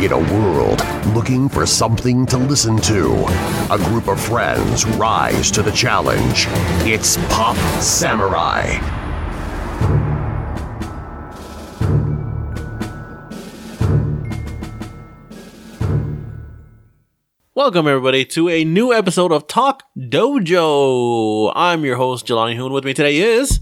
In a world looking for something to listen to, a group of friends rise to the challenge. It's Pop Samurai. Welcome, everybody, to a new episode of Talk Dojo. I'm your host, Jelani Hoon. With me today is.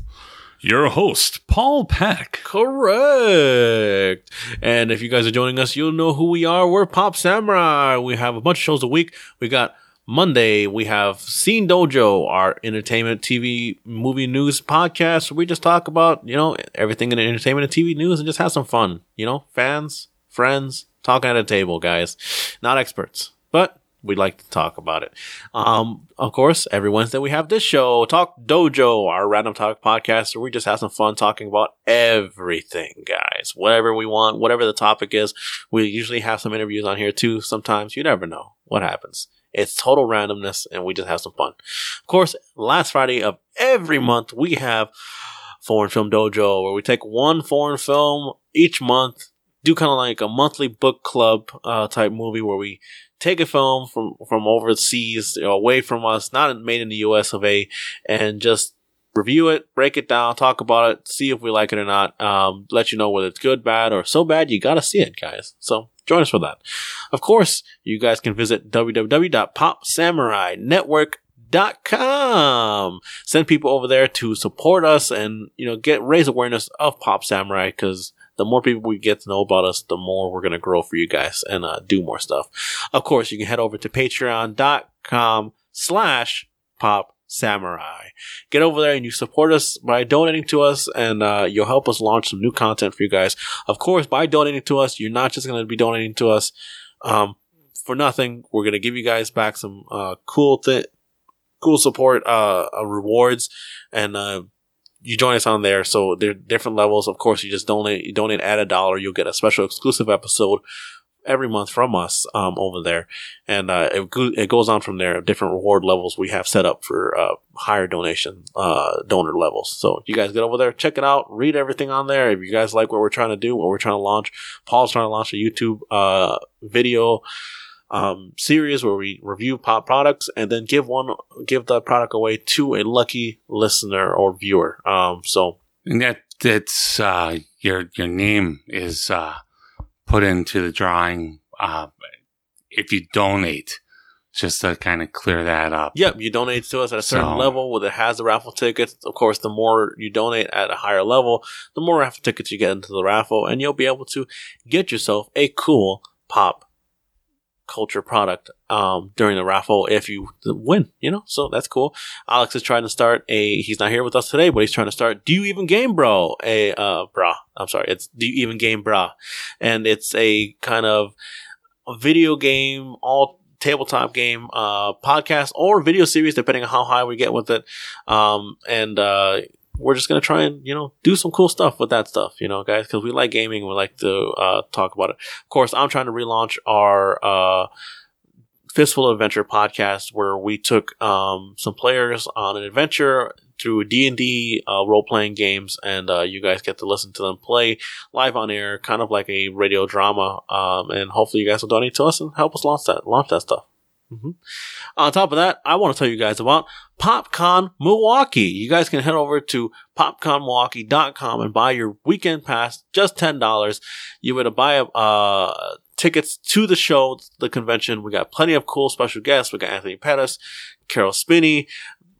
Your host, Paul Peck. Correct. And if you guys are joining us, you'll know who we are. We're Pop Samurai. We have a bunch of shows a week. We got Monday, we have Scene Dojo, our entertainment, TV, movie news podcast. We just talk about, you know, everything in entertainment and TV news and just have some fun. You know, fans, friends, talking at a table, guys. Not experts, but we like to talk about it. Um, of course, every Wednesday we have this show, Talk Dojo, our random talk podcast, where we just have some fun talking about everything, guys. Whatever we want, whatever the topic is. We usually have some interviews on here too. Sometimes you never know what happens. It's total randomness, and we just have some fun. Of course, last Friday of every month we have Foreign Film Dojo, where we take one foreign film each month, do kind of like a monthly book club uh, type movie where we take a film from from overseas, you know, away from us, not made in the U.S. of A, and just review it, break it down, talk about it, see if we like it or not. Um, let you know whether it's good, bad, or so bad you gotta see it, guys. So join us for that. Of course, you guys can visit www.popsamurainetwork.com. Send people over there to support us and you know get raise awareness of Pop Samurai because the more people we get to know about us, the more we're going to grow for you guys and uh, do more stuff. Of course, you can head over to patreon.com slash pop samurai. Get over there and you support us by donating to us and uh, you'll help us launch some new content for you guys. Of course, by donating to us, you're not just going to be donating to us um, for nothing. We're going to give you guys back some uh, cool th- cool support uh, uh rewards and uh, you join us on there. So there are different levels. Of course, you just donate, you donate at a dollar. You'll get a special exclusive episode every month from us, um, over there. And, uh, it, go- it goes on from there. Different reward levels we have set up for, uh, higher donation, uh, donor levels. So you guys get over there, check it out, read everything on there. If you guys like what we're trying to do, what we're trying to launch, Paul's trying to launch a YouTube, uh, video, um, series where we review pop products and then give one, give the product away to a lucky listener or viewer. Um, so And that that's uh, your your name is uh, put into the drawing uh, if you donate, just to kind of clear that up. Yep, you donate to us at a certain So- level where it has the raffle tickets. Of course, the more you donate at a higher level, the more raffle tickets you get into the raffle, and you'll be able to get yourself a cool pop culture product um, during the raffle if you win. You know, so that's cool. Alex is trying to start a. He's not here with us today, but he's trying to start. Do you even game, bro? A uh, bra. I'm sorry. It's do you even game, bra? And it's a kind of video game, all tabletop game, uh, podcast or video series, depending on how high we get with it. Um, and, uh, we're just gonna try and you know do some cool stuff with that stuff, you know, guys, because we like gaming. We like to uh, talk about it. Of course, I'm trying to relaunch our uh, Fistful Adventure podcast, where we took um, some players on an adventure through D and D role playing games, and uh, you guys get to listen to them play live on air, kind of like a radio drama. Um, and hopefully, you guys will donate to us and help us launch that launch that stuff. hmm On top of that, I want to tell you guys about PopCon Milwaukee. You guys can head over to popconmilwaukee.com and buy your weekend pass, just $10. You would buy uh, tickets to the show, the convention. We got plenty of cool special guests. We got Anthony Pettis, Caroll Spinney,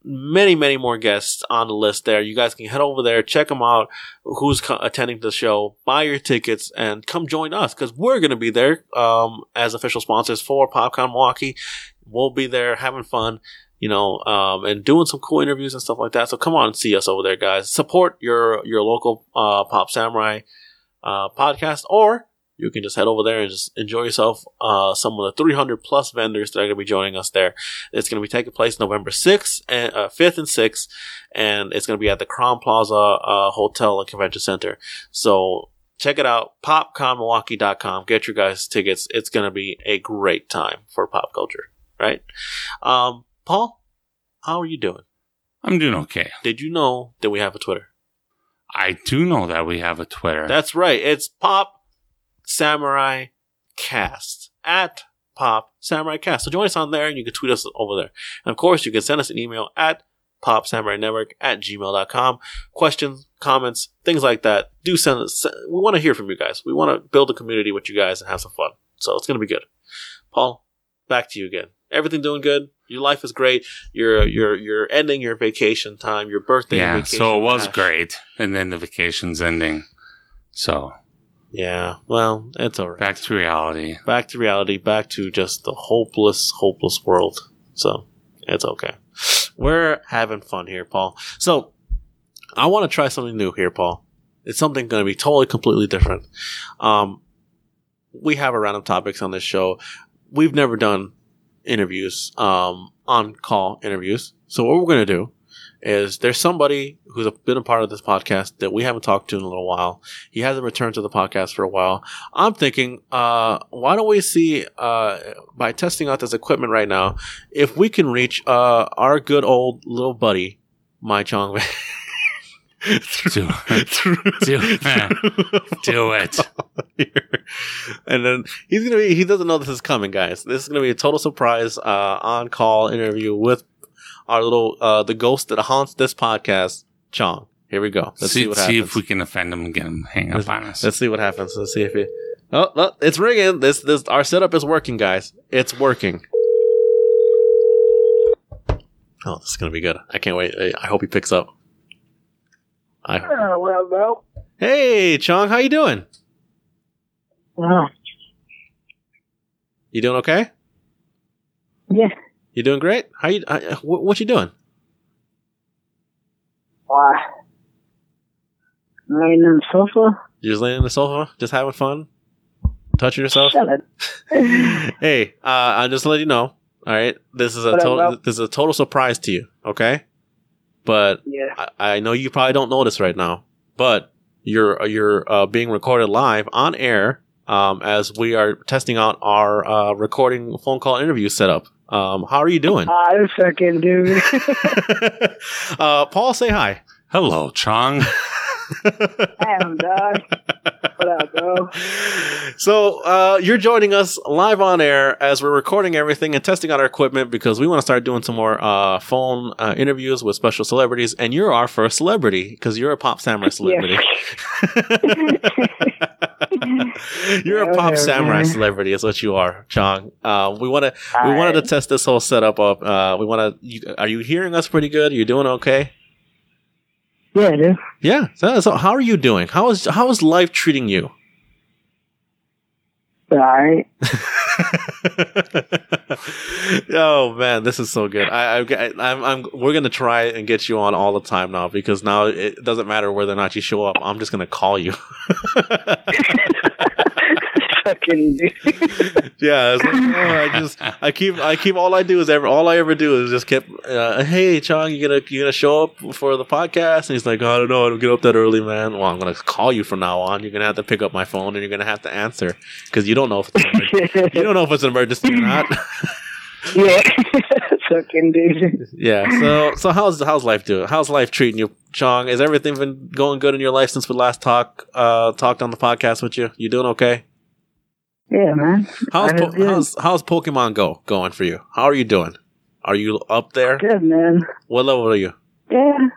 many, many more guests on the list there. You guys can head over there, check them out, who's co- attending the show, buy your tickets, and come join us because we're going to be there um, as official sponsors for PopCon Milwaukee. We'll be there having fun, you know, um, and doing some cool interviews and stuff like that. So come on and see us over there, guys. Support your your local uh, Pop Samurai uh, podcast, or you can just head over there and just enjoy yourself. Uh, some of the 300 plus vendors that are going to be joining us there. It's going to be taking place November 6th and uh, 5th and 6th, and it's going to be at the Crowne Plaza uh, Hotel and Convention Center. So check it out, popconmilwaukee.com. Get your guys tickets. It's going to be a great time for pop culture, right? Um, Paul, how are you doing? I'm doing okay. Did you know that we have a Twitter? I do know that we have a Twitter. That's right. It's Pop Samurai Cast at Pop Samurai Cast. So join us on there and you can tweet us over there. And of course, you can send us an email at Pop Samurai Network at gmail.com. Questions, comments, things like that. Do send us. We want to hear from you guys. We want to build a community with you guys and have some fun. So it's going to be good. Paul, back to you again. Everything doing good? Your life is great. You're you're you're ending your vacation time, your birthday. yeah, vacation so it was great, and then the vacation's ending. So Yeah, well, it's all right. back to reality. back to reality, back to just the hopeless, hopeless world. So it's okay. We're having fun here, Paul. So I want to try something new here, Paul. It's something going to be totally, completely different. Um, we have a random topics on this show. We've never done interviews, um, on call interviews. So what we're going to do is there's somebody who's been a part of this podcast that we haven't talked to in a little while. He hasn't returned to the podcast for a while. I'm thinking, uh, why don't we see, uh, by testing out this equipment right now, if we can reach, uh, our good old little buddy, my Chong. Do it. Do it. Do it. and then he's gonna be he doesn't know this is coming guys. This is gonna be a total surprise uh on call interview with our little uh the ghost that haunts this podcast chong. Here we go. Let's see, see, what see happens. if we can offend him and get him hang up on us. let's see what happens. Let's see if it oh, oh it's ringing. This this our setup is working guys. It's working. Oh this is gonna be good. I can't wait. I hope he picks up I, Oh, well, well. hey chong how you doing Oh, you doing okay yeah. you doing great how you uh, what, what you doing Why? Laying on the sofa? You just laying on the sofa, just having fun, touching yourself. Hey, uh, I'll just let you know. All right, this is a total, this is a total surprise to you. Okay, but yeah. I, I know you probably don't know this right now, but you're you're uh, being recorded live on air um, as we are testing out our uh, recording phone call interview setup. Um, how are you doing? Ah, this fucking dude. uh, Paul, say hi. Hello, Chong. Damn, dog. What up, bro? So uh, you're joining us live on air as we're recording everything and testing out our equipment because we want to start doing some more uh, phone uh, interviews with special celebrities. And you're our first celebrity because you're a pop samurai celebrity. you're a pop samurai celebrity, is what you are, Chong. Uh, we want to we wanted to test this whole setup up. Uh, we want to. Are you hearing us pretty good? Are you doing okay? Yeah, dude. Yeah. So, so how are you doing? How is how is life treating you? Alright. oh man, this is so good. I, I, I'm, I'm, we're gonna try and get you on all the time now because now it doesn't matter whether or not you show up. I'm just gonna call you. yeah, it's like, oh, I just, I keep, I keep. All I do is ever, all I ever do is just keep. Uh, hey, Chong, you gonna, you gonna show up for the podcast? And he's like, oh, I don't know, I don't get up that early, man. Well, I'm gonna call you from now on. You're gonna have to pick up my phone and you're gonna have to answer because you don't know if it's an you don't know if it's an emergency or not. yeah. fucking dude. Yeah. So so how's how's life doing? How's life treating you, Chong? Has everything been going good in your life since we last talked uh talked on the podcast with you? You doing okay? Yeah, man. How's po- how's how's Pokemon Go going for you? How are you doing? Are you up there? Good, man. What level are you? Yeah.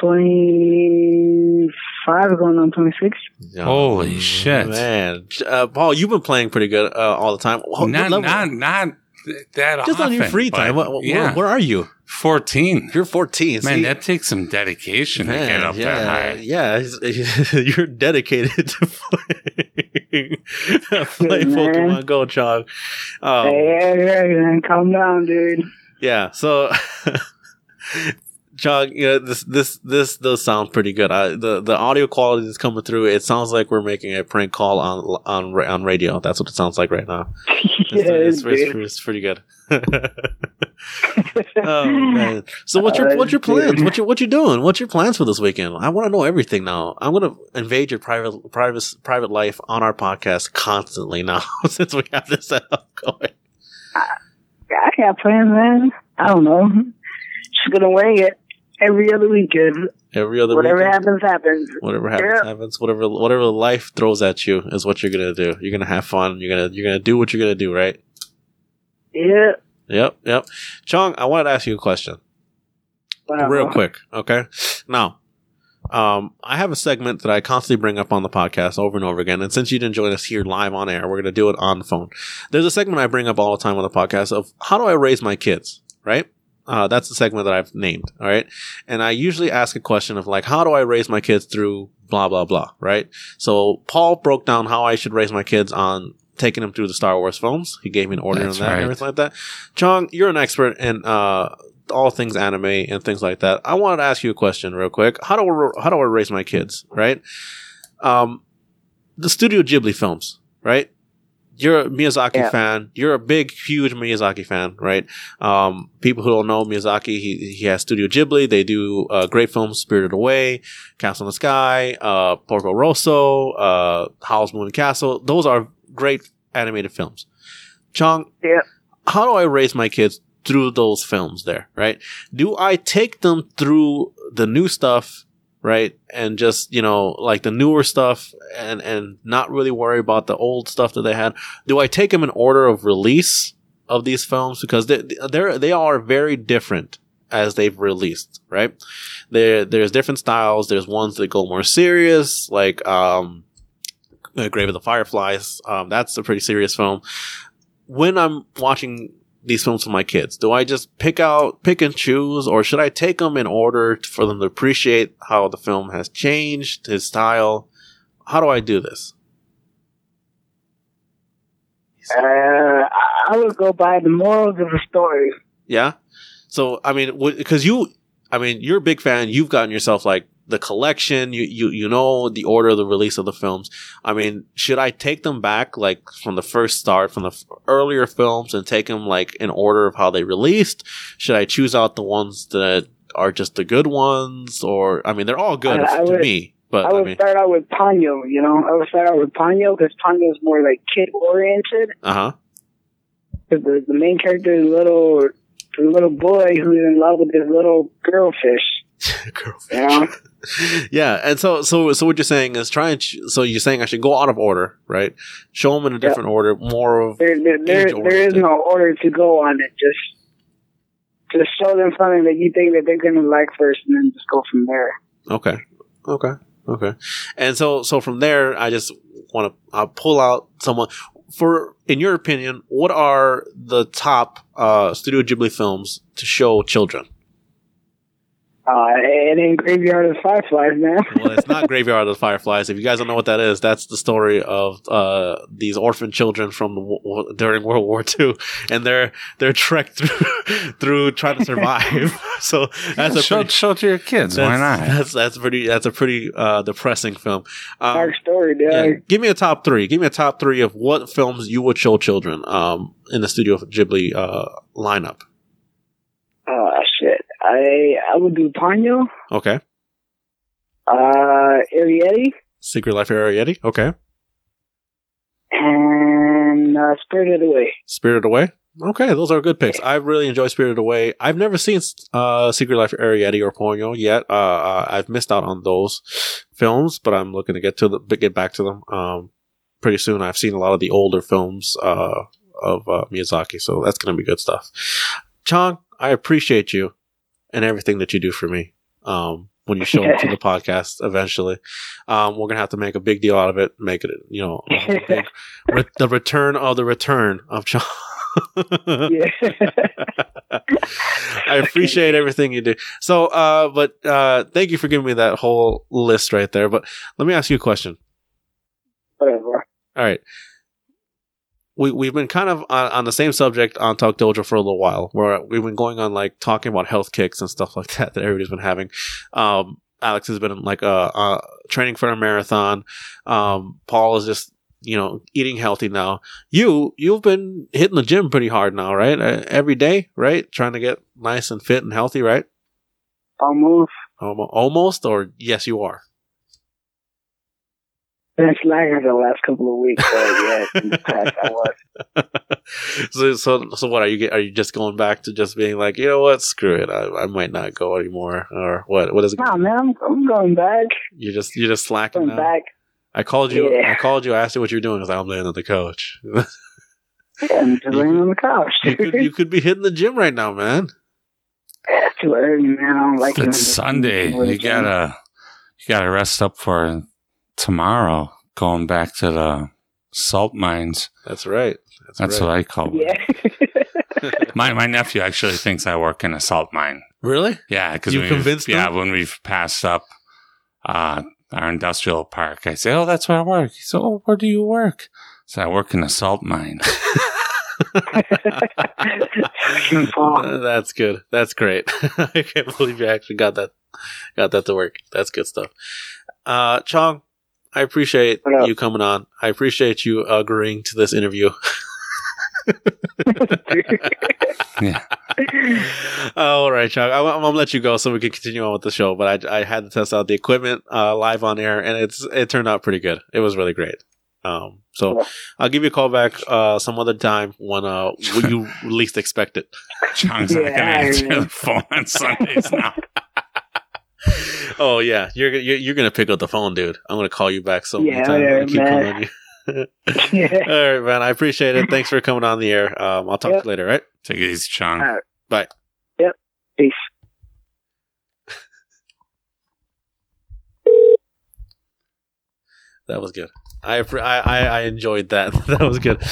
25 going on 26. Holy shit. man! Uh, Paul, you've been playing pretty good uh, all the time. What not, level- not, not th- that just on your free time. What, what- yeah, where, where are you? 14. You're 14. Man, See? that takes some dedication to get up yeah, that high. Yeah, you're dedicated to playing, playing man. Pokemon Go, Chong. Um, Hey, hey, hey, man. Calm down, dude. Yeah, so Chong, you know, this this this does sound pretty good. I, the the audio quality is coming through, it sounds like we're making a prank call on on on radio. That's what it sounds like right now. It's, yeah, it's, it's, dude. it's pretty good. oh man! So what's your what's your plans? What you what you doing? What's your plans for this weekend? I want to know everything now. I'm gonna invade your private private private life on our podcast constantly now since we have this setup going. I got plans, man. I don't know. Just gonna wing it every other weekend. Every other weekend. Whatever weekend. happens, happens. Whatever happens, Yeah. happens. Whatever, whatever life throws at you is what you're gonna do. You're gonna have fun. You're gonna, you're gonna do what you're gonna do, right? Yeah. Yep, yep. Chong, I wanted to ask you a question, Whatever. real quick. Okay. Now, um, I have a segment that I constantly bring up on the podcast over and over again. And since you didn't join us here live on air, we're gonna do it on the phone. There's a segment I bring up all the time on the podcast of how do I raise my kids, right? Uh, that's the segment that I've named. All right. And I usually ask a question of like, how do I raise my kids through blah, blah, blah. Right. So Paul broke down how I should raise my kids on taking them through the Star Wars films. He gave me an order That's on that and everything like that. Chong, you're an expert in, uh, all things anime and things like that. I wanted to ask you a question real quick. How do I, how do I raise my kids? Right. Um, the Studio Ghibli films, right? You're a Miyazaki Yeah. fan. You're a big, huge Miyazaki fan, right? Um, people who don't know Miyazaki, he, he has Studio Ghibli. They do uh, great films, Spirited Away, Castle in the Sky, uh, Porco Rosso, uh, Howl's Moving Castle. Those are great animated films. Chong, Yeah. how do I raise my kids through those films there, right? Do I take them through the new stuff, right? And just, you know, like the newer stuff and, and not really worry about the old stuff that they had? Do I take them in order of release of these films? Because they, they're, they are very different as they've released, right? There, there's different styles. There's ones that go more serious, like, um, Grave of the Fireflies. Um, that's a pretty serious film. When I'm watching these films for my kids, do I just pick out, pick and choose, or should I take them in order for them to appreciate how the film has changed, his style? How do I do this? Uh, I would go by the morals of the story. Yeah. So I mean, because you, I mean, you're a big fan. You've gotten yourself like the collection. You you you know the order of the release of the films. I mean, should I take them back like from the first start, from the f- earlier films, and take them like in order of how they released? Should I choose out the ones that are just the good ones, or I mean, they're all good I- I to would- me. But I I, would mean, start out with Ponyo, you know. I would start out with Ponyo because Ponyo is more like kid oriented. uh huh. The, the main character is a little, the little boy who's in love with this little girl fish. Know? yeah, and so so so what you're saying is try and ch- so you're saying I should go out of order, right? Show them in a different order, more of There, there, there, there is no order to go on it. Just, just show them something that you think that they're gonna like first, and then just go from there. Okay. Okay. Okay. And so, so from there, I just want to uh, pull out someone for, in your opinion, what are the top uh, Studio Ghibli films to show children? Uh, it ain't Graveyard of Fireflies, man. Well, it's not Graveyard of the Fireflies. If you guys don't know what that is, that's the story of uh, these orphan children from the, w- during World War II, and they're they're trekked through through trying to survive. so that's a show, pretty, show to your kids. Why that's, not? That's that's pretty that's a pretty uh, depressing film. Um, Dark story, dude. Yeah, give me a top three. Give me a top three of what films you would show children um, in the Studio Ghibli uh, lineup. I I would do Ponyo, Okay, uh, Arrietty, Secret Life of Arrietty. Okay, and uh, Spirited Away. Spirited Away. Okay, those are good picks. I really enjoy Spirited Away. I've never seen uh, Secret Life of Arrietty or Ponyo yet. Uh, uh, I've missed out on those films, but I'm looking to get to the get back to them um, pretty soon. I've seen a lot of the older films uh, of uh, Miyazaki, so that's going to be good stuff. Chong, I appreciate you and everything that you do for me. Um, when you show up to the podcast eventually, um, we're gonna have to make a big deal out of it. Make it, you know, big, re- the return of the return of John. I appreciate everything you do. So, uh, but uh, thank you for giving me that whole list right there. But let me ask you a question. Whatever. All right. We, we've been kind of on, on the same subject on Talk Dojo for a little while, where we've been going on like talking about health kicks and stuff like that that everybody's been having. Um, Alex has been like uh, uh, training for a marathon. Um, Paul is just you know eating healthy now. You you've been hitting the gym pretty hard now, right? Uh, every day, right? Trying to get nice and fit and healthy, right? Almost. Almost, or yes, you are. Been slacking the last couple of weeks, but yeah, in the past I was. so, so, so what are you? Are you just going back to just being like, you know what? Screw it. I, I might not go anymore, or what? What is it? Nah, man, I'm, I'm going back. You just you just slacking Going now. back. I called you. Yeah. I called you. I asked you what you're doing because I'm laying on the couch. you Yeah, I'm just laying on the couch. could you could be hitting the gym right now, man. it's too early, man. I don't like It's Sunday. You gotta you gotta rest up for tomorrow. Going back to the salt mines. That's right. That's, That's right. what I call it. Yeah. My my nephew actually thinks I work in a salt mine. Really? Yeah, because You convinced Yeah, him? when we've passed up uh, our industrial park, I say, "Oh, that's where I work." He said, "Oh, where do you work?" So I work in a salt mine. That's good. That's great. I can't believe you actually got that got that to work. That's good stuff. Uh Chong, I appreciate What you coming on. I appreciate you agreeing to this interview. yeah, All right, Chuck. I, am gonna let you go so we can continue on with the show. But I, I had to test out the equipment uh, live on air, and it's it turned out pretty good. It was really great. Um, so Yeah. I'll give you a call back uh, some other time when uh when you least expect it. Chong's not gonna answer the phone on Sundays now. oh yeah, you're you're, you're gonna pick up the phone, dude. I'm gonna call you back so many Yeah, times. yeah, I keep calling you. yeah. All right, man. I appreciate it. Thanks for coming on the air. Um, I'll talk Yep. to you later. Right? Take it easy, Chong. All right. Bye. Yep. Peace. That was good. I I I, I enjoyed that. that was good.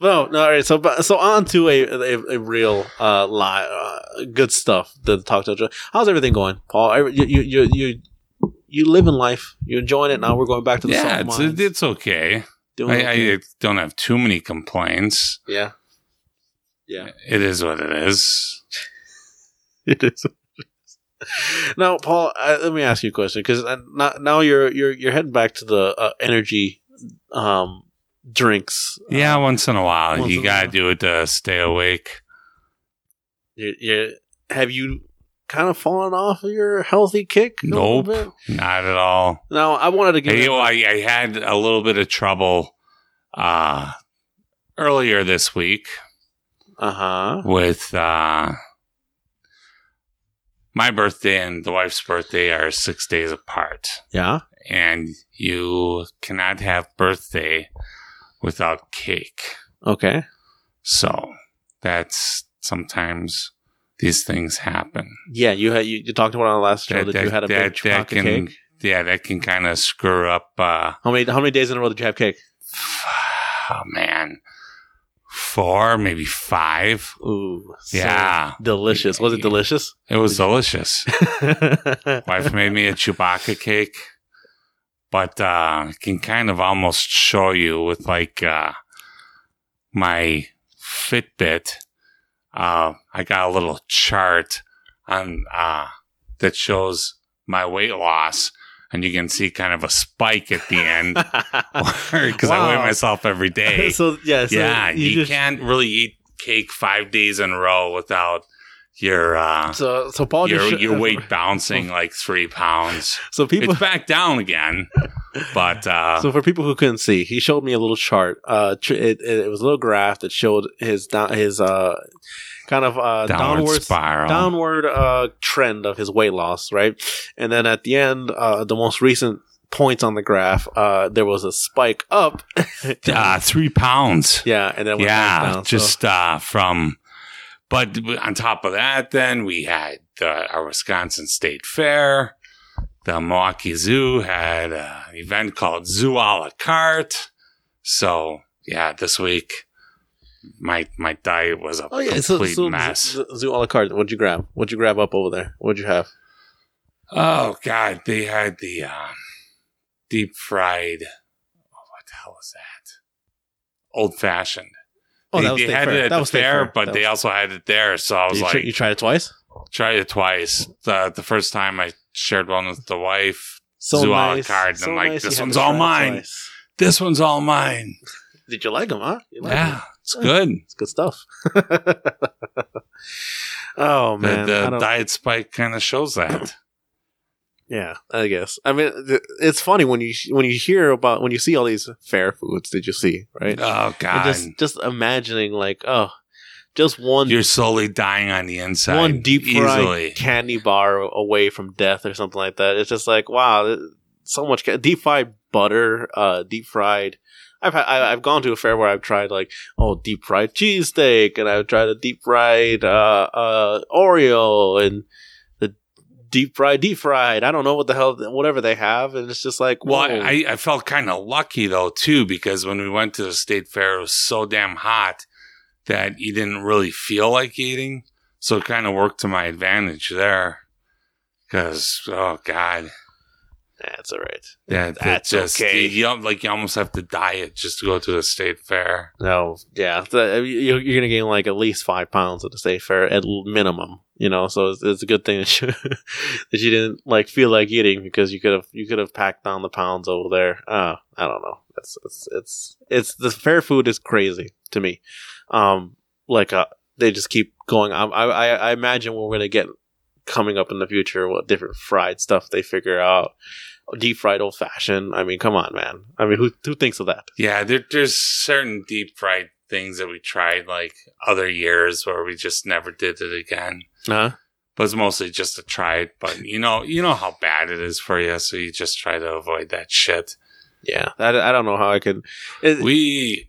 No, no. All right. So so on to a a, a real uh, li- uh good stuff. The talk to How's everything going, Paul? I- You you you you you live in life. You're enjoying it now. We're going back to the Yeah, it's, it's okay. Doing I, okay. I don't have too many complaints. yeah. Yeah. It is what it is. It is. Now, Paul, uh, let me ask you a question because now, now you're you're you're heading back to the uh, energy um, drinks. Yeah, Uh, once in a while, you gotta while. do it to stay awake. you you have you kind of fallen off of your healthy kick? a Nope. bit? Not at all. Now, I wanted to get. Hey, you. you know, I, I had a little bit of trouble uh, earlier this week Uh huh. with uh, my birthday and the wife's birthday are six days apart. Yeah. And you cannot have birthday without cake. Okay. So that's sometimes these things happen. Yeah, you had you, you talked about on the last show that, you had a big chocolate can, cake. Yeah, that can kind of screw up. Uh, How many how many days in a row did you have cake? oh man, four, maybe five. Ooh, Yeah. delicious. Was it delicious? It was delicious. Wife made me a Chewbacca cake, but uh, I can kind of almost show you with like uh, my Fitbit. Uh, I got a little chart on uh, that shows my weight loss, and you can see kind of a spike at the end because I weigh myself every day. so yeah, so yeah, you, you, just, can't really eat cake five days in a row without your uh, So so Paul your just your weight bouncing like three pounds. So people. It's back down again, but uh, so for people who couldn't see, he showed me a little chart. Uh, tr- it, it, it was a little graph that showed his down his uh kind of uh downward, downward spiral. downward uh trend of his weight loss, right? And then at the end, uh, the most recent points on the graph, uh, there was a spike up. uh, three pounds. yeah, and then it went back Yeah, down. So- just uh, from. But on top of that, then we had the, our Wisconsin State Fair. The Milwaukee Zoo had an event called Zoo a la carte. So yeah, this week my my diet was a Oh yeah, complete so mess. Zoo, zoo a la carte. What'd you grab? What'd you grab up over there? What'd you have? Oh God, they had the um, deep fried. Oh, what the hell was that? Old fashioned. Oh, they, that was they State had Fair. it at That the was State fair, Fair. but That they was- also had it there. So I was you, like, tr- you tried it twice. tried it twice. The the first time I shared one with the wife. So Zoo a la nice. carte, and so I'm like, nice this you had one's to all try it mine. twice. This one's all mine. Did you like them? Huh? You like 'em? Yeah, it's good. It's good stuff. oh The, man, I the don't- diet spike kind of shows that. Yeah, I guess. I mean, th- it's funny when you when you hear about when you see all these fair foods that you see, right? Oh And God, just just imagining like, oh, just one you're slowly dying on the inside. one deep fried candy bar away from death or something like that. It's just like wow, so much ca- deep fried butter, uh, deep fried. I've had, I, I've gone to a fair where I've tried like oh deep fried cheesesteak, and I've tried a deep fried uh, uh, Oreo and deep fried deep fried. I don't know what the hell whatever they have, and it's just like Well. I, I felt kind of lucky though too because when we went to the state fair, it was so damn hot that you didn't really feel like eating. So it kind of worked to my advantage there. Because oh god, that's all right. yeah, That's just okay. You, like you almost have to diet just to go to the state fair. No, yeah, the, you- you're gonna gain like at least five pounds at the state fair at minimum. You know, so it's, it's a good thing that you, that you didn't like feel like eating because you could have you could have packed down the pounds over there. Uh, I don't know. It's it's it's it's the fair food is crazy to me. Um, like uh, they just keep going. I I I imagine we're gonna get coming up in the future what different fried stuff they figure out. Deep fried old fashioned. I mean, come on, man. I mean, who who thinks of that? Yeah, there, there's certain deep fried things that we tried like other years where we just never did it again. Huh? But it's mostly just to try it. But you know, you know how bad it is for you, so you just try to avoid that shit. Yeah, I, I don't know how I could. It, We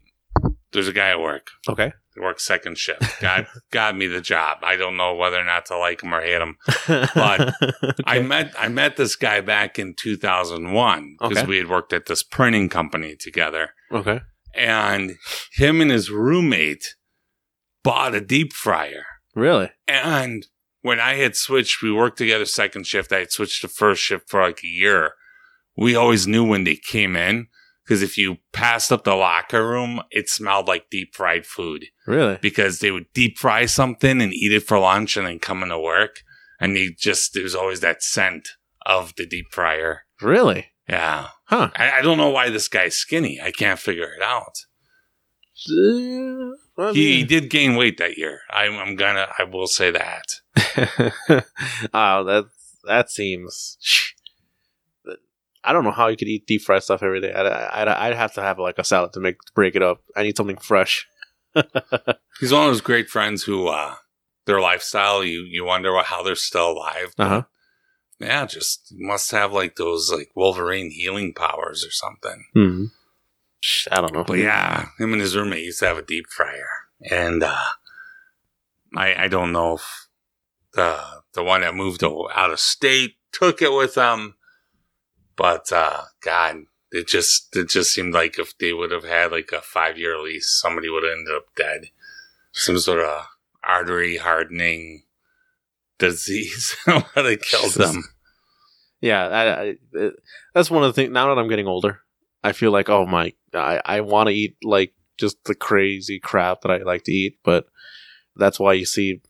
there's a guy at work. okay. Works second shift. Got got me the job. I don't know whether or not to like him or hate him. But I met I met this guy back in 2001 because Okay. we had worked at this printing company together. okay. And him and his roommate bought a deep fryer. Really? And when I had switched, we worked together second shift. I had switched to first shift for like a year. We always knew when they came in because if you passed up the locker room, it smelled like deep fried food Really? because they would deep fry something and eat it for lunch and then come into work. And they just, there was always that scent of the deep fryer. Really? Yeah. Huh? I, I don't know why this guy's skinny. I can't figure it out. Uh, I He, he did gain weight that year. I'm, I'm gonna, I will say that. oh, that that seems. I don't know how you could eat deep fried stuff every day. I'd, I'd, I'd have to have like a salad to make to break it up. I need something fresh. He's one of those great friends who, uh, their lifestyle, you, you wonder how they're still alive. Uh huh. Yeah, just must have like those like Wolverine healing powers or something. hmm I don't know. But yeah, him and his roommate used to have a deep fryer, and uh, I I don't know if the the one that moved out of state took it with them, but uh, God, it just it just seemed like if they would have had like a five year lease, somebody would have ended up dead, some sort of artery hardening disease would have killed them. Yeah, I, I, it, that's one of the things. Now that I'm getting older, I feel like, oh my, I, I want to eat like just the crazy crap that I like to eat. But that's why you see,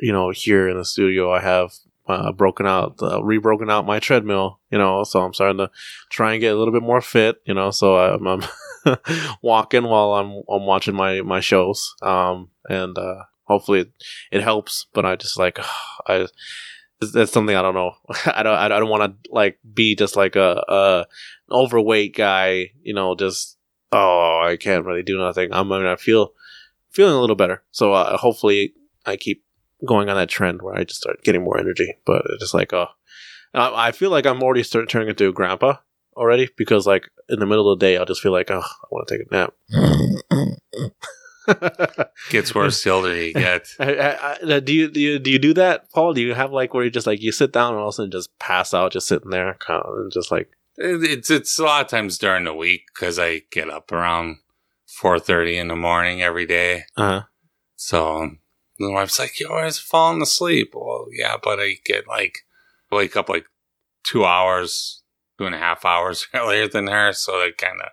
you know, here in the studio, I have uh, broken out, uh, re-broken out my treadmill. You know, so I'm starting to try and get a little bit more fit. You know, so I'm, I'm walking while I'm I'm watching my my shows. Um, and uh, hopefully it, it helps. But I just like I that's something I don't know. I don't. I don't want to like be just like a, a overweight guy. You know, just oh, I can't really do nothing. I'm. I mean, I feel feeling a little better. So uh, hopefully, I keep going on that trend where I just start getting more energy. But it's just like oh, I, I feel like I'm already start turning into a grandpa already because like in the middle of the day, I'll just feel like oh, I want to take a nap. Gets worse the older you get. I, I, I, do you do you do you do that, Paul? Do you have like where you just like you sit down and all of a sudden just pass out, just sitting there, kind of, and just like It- It's it's a lot of times during the week because I get up around four thirty in the morning every day. uh So the wife's like, "You always falling asleep." Well, yeah, but I get like wake up like two hours, two and a half hours earlier than her, so it kind of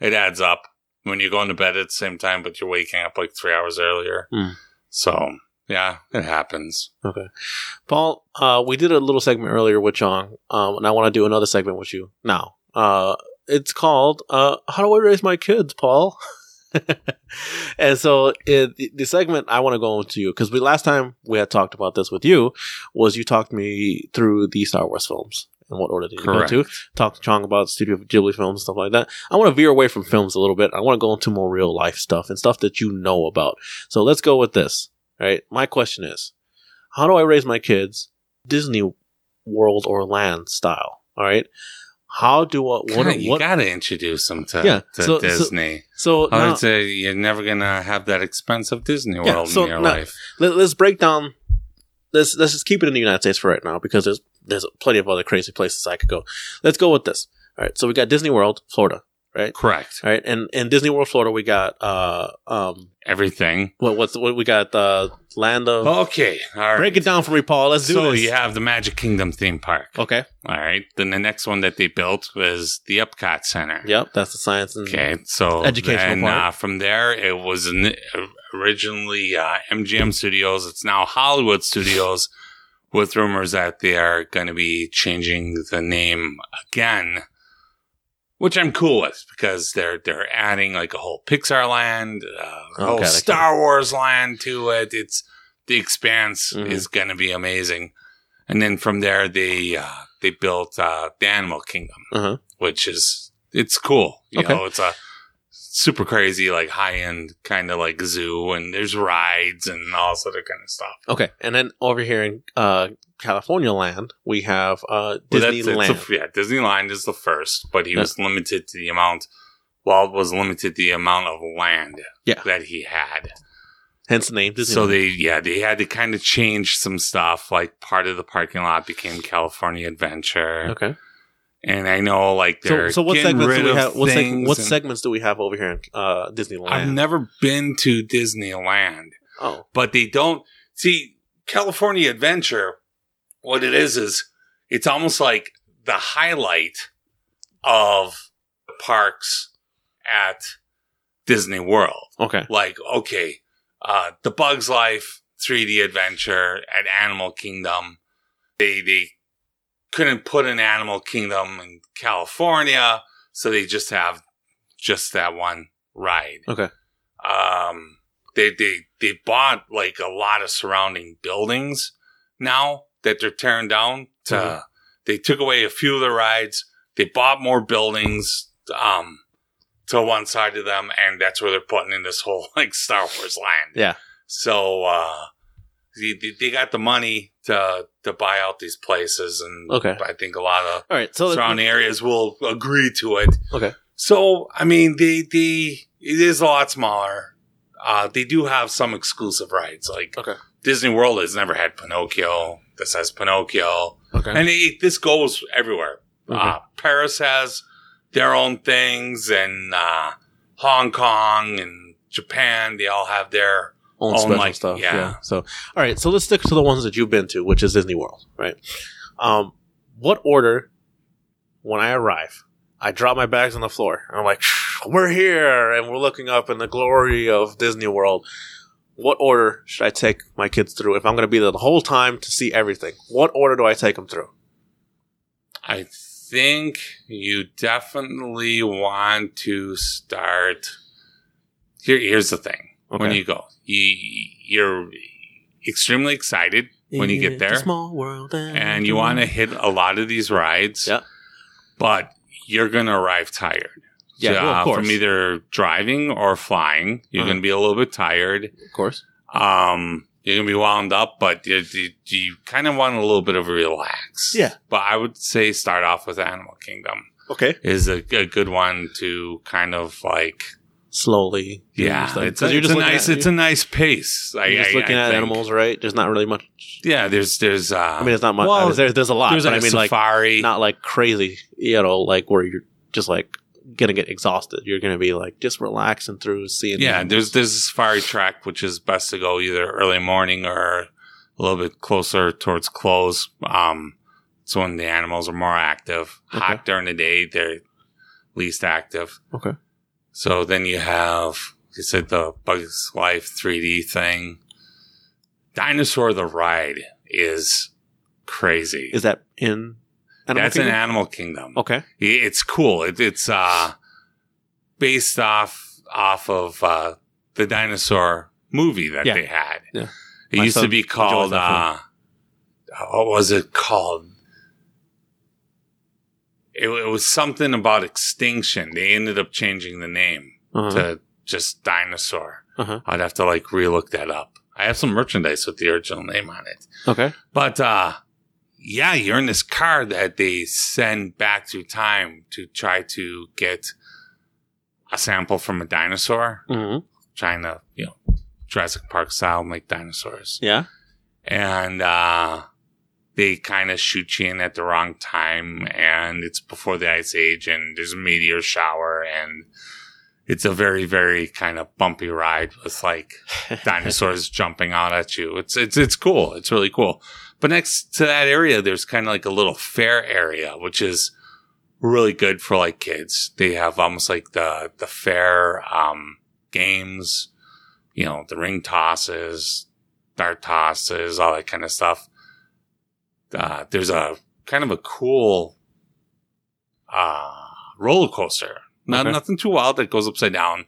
it adds up when you're going to bed at the same time, but you're waking up like three hours earlier. Hmm. So yeah, it happens. Okay. Paul, uh, we did a little segment earlier with Chong, um, and I want to do another segment with you now. Uh, it's called uh, "How Do I Raise My Kids?" Paul. and so it, the, segment I want to go into you because we last time we had talked about this with you was you talked me through the Star Wars films and what order you go to. Talk to Chong about Studio Ghibli films, stuff like that. I want to veer away from films a little bit. I want to go into more real life stuff and stuff that you know about. So let's go with this. Right. My question is, how do I raise my kids Disney World or land style? All right. How do I, what, Kinda, you what, gotta introduce them to, Yeah, to so- so- Disney. so I now- would say you're never gonna have that expensive Disney Yeah, World so in your now- life. let, us break down. Let's let's just keep it in the United States for right now because there's there's plenty of other crazy places I could go. Let's go with this. All right, so we got Disney World, Florida, right? Correct. All right, and in Disney World, Florida, we got uh um Everything. what what's what we got the land of. Okay. All right. Break it down for me, Paul. Let's do so this. you have the Magic Kingdom theme park. Okay. All right. Then the next one that they built was the Epcot Center. Yep, that's the science and Okay, so Educational then, part. Uh, from there, it was an, originally uh, MGM Studios. It's now Hollywood Studios, with rumors that they are going to be changing the name again, which I'm cool with because they're they're adding like a whole Pixar land, uh, a whole Okay, Star Wars land to it. It's the Expanse Mhm. is going to be amazing, and then from there they uh, they built uh, the Animal Kingdom Uh-huh. which is it's cool. You Okay. know, it's a super crazy, like high end kind of like zoo, and there's rides and all this other kind of stuff. Okay, and then over here in uh California land, we have uh Well, that's- Disneyland. it's the- yeah, Disneyland is the first, but he was limited to the amount. Walt was limited to the amount of land Yeah. that he had. Hence the name Disneyland. So they, yeah, they had to kind of change some stuff. Like part of the parking lot became California Adventure, okay. And I know like So, they're so what getting segments rid do we have? What, seg- what segments do we have over here in uh, Disneyland? I've never been to Disneyland. oh, but they don't see California Adventure. What it is is it's almost like the highlight of the parks at Disney World. okay. Like, okay, uh, the Bugs Life 3D adventure at Animal Kingdom. They they couldn't put an Animal Kingdom in California, so they just have just that one ride Okay. um they they they bought like a lot of surrounding buildings now that they're tearing down to Mhm. they took away a few of the rides they bought more buildings um to one side of them and that's where they're putting in this whole like star wars land Yeah. so uh they, they- they got the money to to buy out these places and Okay. i think a lot of All right. So surrounding areas will agree to it. Okay. So, I mean, the the it is a lot smaller. Uh, they do have some exclusive rides, like Okay. Disney World has never had Pinocchio. This has Pinocchio, okay. and it, this goes everywhere. Okay. Uh, Paris has their own things, and uh, Hong Kong and Japan, they all have their own own, special like, stuff. Yeah. yeah. So, all right. So let's stick to the ones that you've been to, which is Disney World, right? Um, what order when I arrive? I drop my bags on the floor. And I'm like, we're here, and we're looking up in the glory of Disney World. What order should I take my kids through if I'm going to be there the whole time to see everything? What order do I take them through? I think you definitely want to start. Here, here's the thing: when you go, you you're extremely excited when you get there, small world, and you want to hit a lot of these rides. Yeah. but you're gonna arrive tired. Yeah, well, of Uh, course. from either driving or flying, you're Uh-huh. gonna be a little bit tired. of course. Um, you're gonna be wound up, but you, you, you kind of want a little bit of a relax. Yeah. But I would say start off with Animal Kingdom Okay. is a, a good one to kind of like Slowly. yeah, Stuff. it's, a, it's a nice at- it's a nice pace. I, You're just I- looking I at animals, right? There's not really much. Yeah, there's there's uh, I mean, it's not much. Well, I mean, there's there's a lot, there's but like I a mean, like safari. not like crazy, you know, like where you're just like gonna get exhausted. You're gonna be like just relaxing through seeing. yeah, the- there's there's a safari track which is best to go either early morning or a little bit closer towards close. Um, it's when the animals are more active. Okay. Hot during the day, they're least active. okay. So then you have, you said, the Bugs Life 3D thing. Dinosaur the Ride is crazy. Is that in? Animal That's in Kingdom? Animal Kingdom. Okay. It's cool. It, it's uh, based off off of uh, the dinosaur movie that Yeah. they had. Yeah. It My used to be called uh, what was it called? It, it was something about extinction. They ended up changing the name Uh-huh. to just dinosaur. Uh-huh. I'd have to like relook that up. I have some merchandise with the original name on it. Okay. But uh yeah, you're in this car that they send back through time to try to get a sample from a dinosaur, hmm trying to, you know, Jurassic Park style make dinosaurs. Yeah. And uh they kind of shoot you in at the wrong time and it's before the ice age and there's a meteor shower and it's a very, very kind of bumpy ride with like dinosaurs jumping out at you. It's it's it's cool. It's really cool. But next to that area, there's kind of like a little fair area, which is really good for like kids. They have almost like the the fair um, games, you know, the ring tosses, dart tosses, all that kind of stuff. Uh, there's a kind of a cool uh, roller coaster. Not Okay. nothing too wild that goes upside down.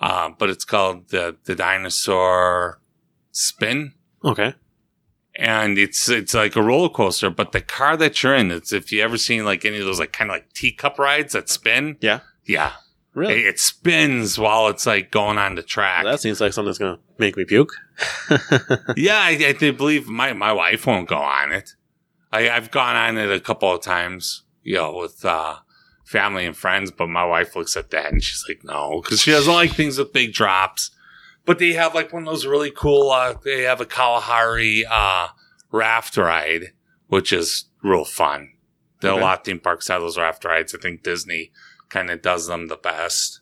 Uh, but it's called the the dinosaur spin, Okay. and it's it's like a roller coaster. But the car that you're in, it's if you ever seen like any of those like kind of like teacup rides that spin, Yeah. yeah, Really? it, it spins while it's like going on the track. that seems like something that's gonna make me puke. yeah, I, I believe my my wife won't go on it. I, I've gone on it a couple of times, you know, with uh, family and friends, but my wife looks at that and she's like, no, because she doesn't like things with big drops. But they have like one of those really cool. Uh, they have a Kalahari uh, raft ride, which is real fun. There are Okay. a lot of theme parks have those raft rides. I think Disney kind of does them the best.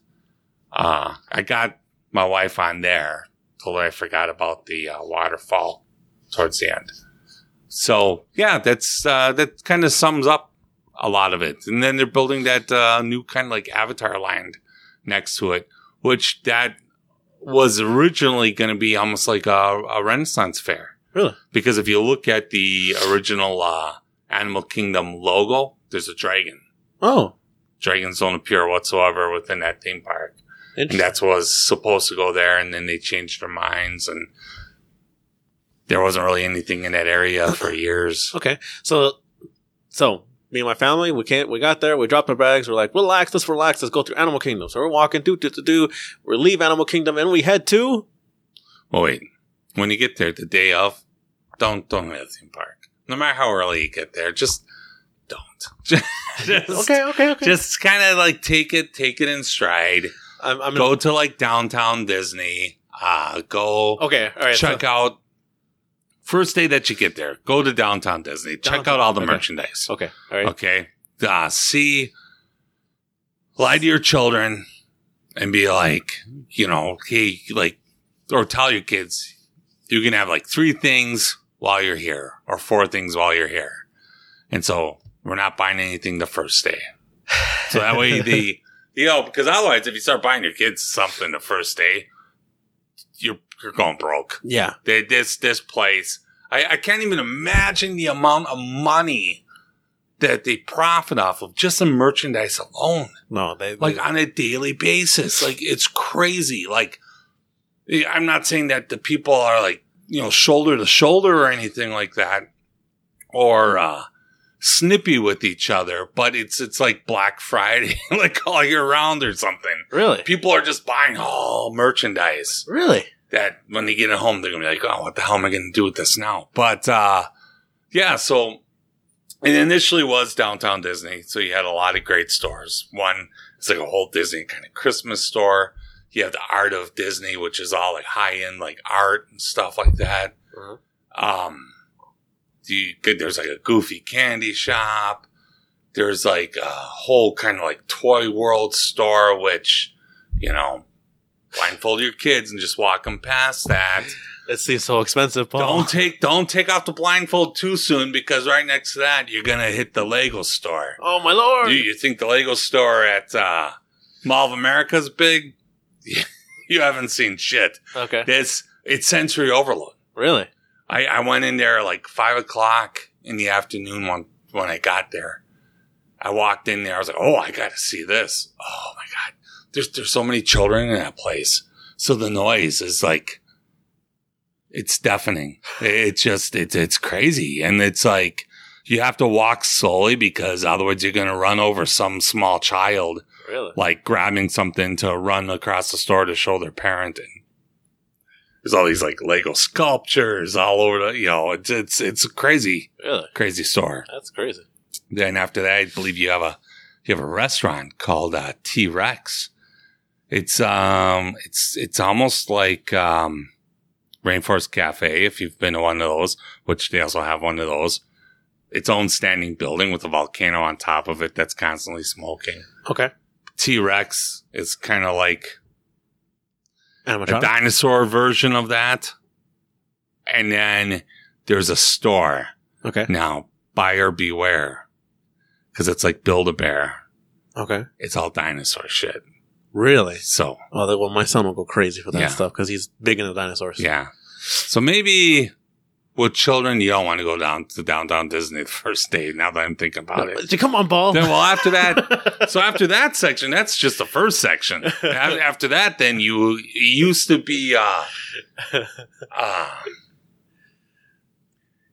Uh, I got my wife on there. Told her I forgot about the uh, waterfall towards the end. So yeah, that's uh, that kind of sums up a lot of it. And then they're building that uh, new kind of like Avatar land next to it, which that was originally going to be almost like a, a Renaissance fair. Really? Because if you look at the original uh, Animal Kingdom logo, there's a dragon. Oh. Dragons don't appear whatsoever within that theme park and that's was supposed to go there and then they changed their minds and there wasn't really anything in that area for years Okay. So, so me and my family, we can't. We got there. We dropped our bags. We're like, relax. Let's relax. Let's go through Animal Kingdom. So we're walking. Do do do do. We leave Animal Kingdom and we head to. well wait when you get there the day of don't don't hit the theme park no matter how early you get there just don't just, Okay. Okay. Okay. just kind of like take it take it in stride I'm. I'm go to like downtown disney uh go Okay. All right. check so- out first day that you get there go to downtown disney check out all the okay. merchandise Okay. All right. Okay. Uh, see, lie to your children and be like, you know, hey, like, or tell your kids, you can have like three things while you're here or four things while you're here. And so we're not buying anything the first day. So that way the, you know, because otherwise if you start buying your kids something the first day, you're, you're going broke. Yeah. They, this this place, I, I can't even imagine the amount of money that they profit off of just the merchandise alone, No. They like they- on a daily basis. Like it's crazy. Like I'm not saying that the people are like you know shoulder to shoulder or anything like that, or uh, snippy with each other, but it's it's like Black Friday, like all year round or something. really. People are just buying all merchandise Really. That when they get at home, they're gonna be like, "Oh, what the hell am I gonna do with this now?" But uh, yeah, so it initially was downtown Disney, so you had a lot of great stores. One, it's like a whole Disney kind of Christmas store. You have the Art of Disney, which is all like high end, like art and stuff like that. Uh-huh. Um, you could, there's like a goofy candy shop. There's like a whole kind of like toy world store, which, you know, blindfold your kids and just walk them past that. It seems so expensive, Paul. Don't take, don't take off the blindfold too soon because right next to that, you're going to hit the Lego store. Oh my lord. You, you think the Lego store at, uh, Mall of America's big? you haven't seen shit. okay. This, it's sensory overload. Really. I, I went in there like five o'clock in the afternoon when, when I got there. I walked in there. I was like, Oh, I got to see this. Oh my God. There's, there's so many children in that place. So the noise is like, it's deafening. It's just, it's, it's crazy. And it's like, you have to walk slowly because otherwise you're going to run over some small child, Really? like grabbing something to run across the store to show their parent. And there's all these like Lego sculptures all over the, you know, it's, it's, it's crazy, Really? crazy store. That's crazy. Then after that, I believe you have a, you have a restaurant called uh, T Rex. It's, um, it's, it's almost like, um, Rainforest Cafe, if you've been to one of those, which they also have one of those. Its own standing building with a volcano on top of it that's constantly smoking. Okay. T Rex is kind of like a dinosaur version of that. And then there's a store. Okay. Now, buyer beware. Cause it's like Build a Bear. Okay. It's all dinosaur shit. Really? So, Oh, that, well, my son will go crazy for that Yeah. stuff because he's big into dinosaurs. yeah. So maybe with children, you don't want to go down to downtown Disney the first day. Now that I'm thinking about it. Come on, Paul. Then, well, after that, so after that section, that's just the first section. A- After that, then you it used to be, uh, uh,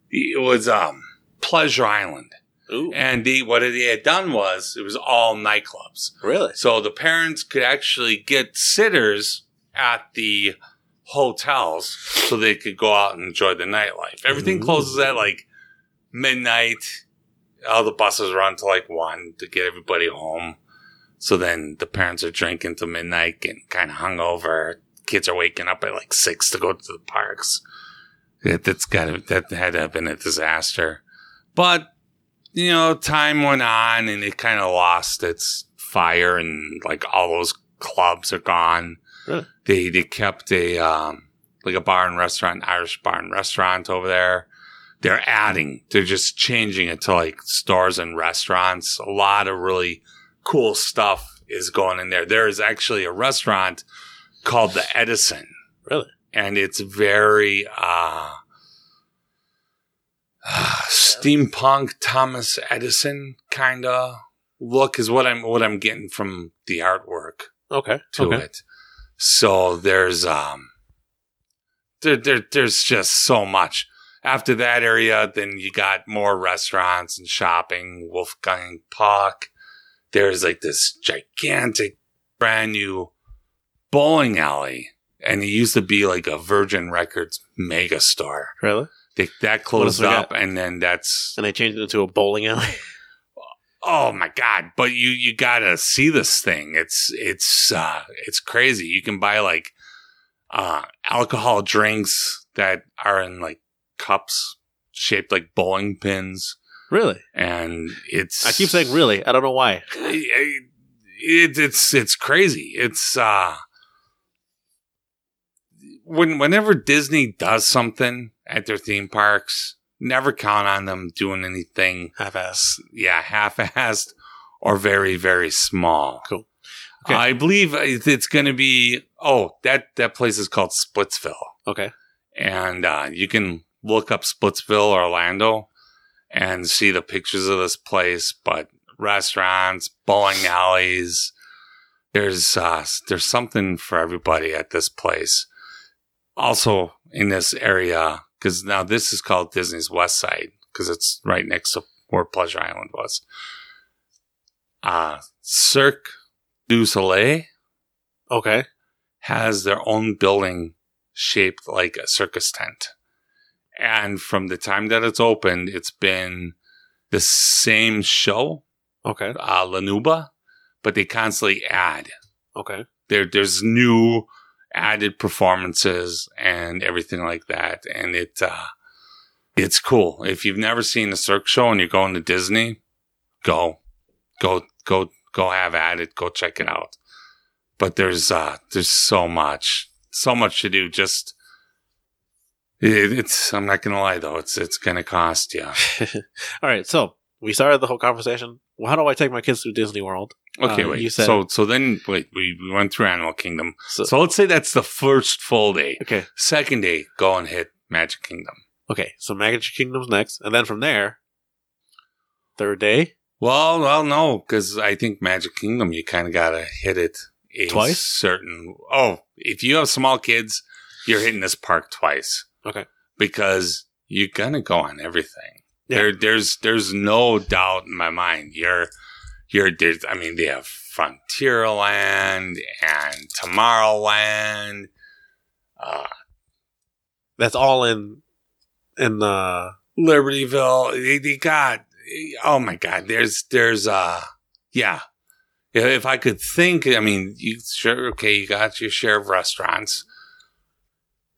it was, um, Pleasure Island. Ooh, And the, what they had done was it was all nightclubs. really? So the parents could actually get sitters at the hotels so they could go out and enjoy the nightlife. Everything Ooh. closes at like midnight. All the buses run to like one to get everybody home. So then the parents are drinking to midnight, getting kind of hungover. Kids are waking up at like six to go to the parks. That, that's got to, that had to have been a disaster. But you know, time went on and it kind of lost its fire and like all those clubs are gone. Really? They, they kept a, um, like a bar and restaurant, Irish bar and restaurant over there. They're adding, they're just changing it to like stores and restaurants. A lot of really cool stuff is going in there. There is actually a restaurant called the Edison Really? and it's very uh, steampunk Thomas Edison kind of look is what I'm what I'm getting from the artwork Okay. to okay. it. So there's um there, there there's just so much. After that area, then you got more restaurants and shopping, Wolfgang Puck. There's like this gigantic brand new bowling alley. And it used to be like a Virgin Records mega store. Really? They, that closed up and then that's And they changed it into a bowling alley. oh my god but you you gotta see this thing it's it's uh it's crazy you can buy like uh alcohol drinks that are in like cups shaped like bowling pins really? and it's I keep saying really. I don't know why. it, it, it's it's crazy it's uh when whenever disney does something at their theme parks never count on them doing anything Half-ass. yeah, half-assed or very, very small. Cool. Okay. I believe it's going to be. Oh, that that place is called Splitsville, Okay. and uh, you can look up Splitsville, Orlando, and see the pictures of this place. But restaurants, bowling alleys, there's uh, there's something for everybody at this place. Also in this area, because now this is called Disney's West Side, because it's right next to where Pleasure Island was. Uh, Cirque du Soleil Okay. has their own building shaped like a circus tent. And from the time that it's opened, it's been the same show, Okay. uh, La Nouba, but they constantly add. Okay. There, there's new added performances and everything like that. And it, uh, it's cool. If you've never seen a Cirque show and you're going to Disney, go, go, go, go have at it. Go check it out. But there's, uh, there's so much, so much to do. Just, it, it's, I'm not going to lie though. It's, it's going to cost you. All right. So we started the whole conversation. Well, how do I take my kids to Disney World? Okay. Uh, wait. you said- so, so then wait, we, we went through Animal Kingdom. So, So let's say that's the first full day. okay. Second day, go and hit Magic Kingdom. Okay. So Magic Kingdom's next, and then from there, third day. Well, well, no, because I think Magic Kingdom, you kind of gotta hit it a Twice? Certain. Oh, if you have small kids, you're hitting this park twice. Okay. Because you're gonna go on everything. Yeah. There, there's there's no doubt in my mind. You're you're I mean they have Frontierland and Tomorrowland. Uh, That's all in in uh Libertyville. They, they got oh my god. There's there's uh yeah. If- If I could think, I mean, you sure okay. You got your share of restaurants.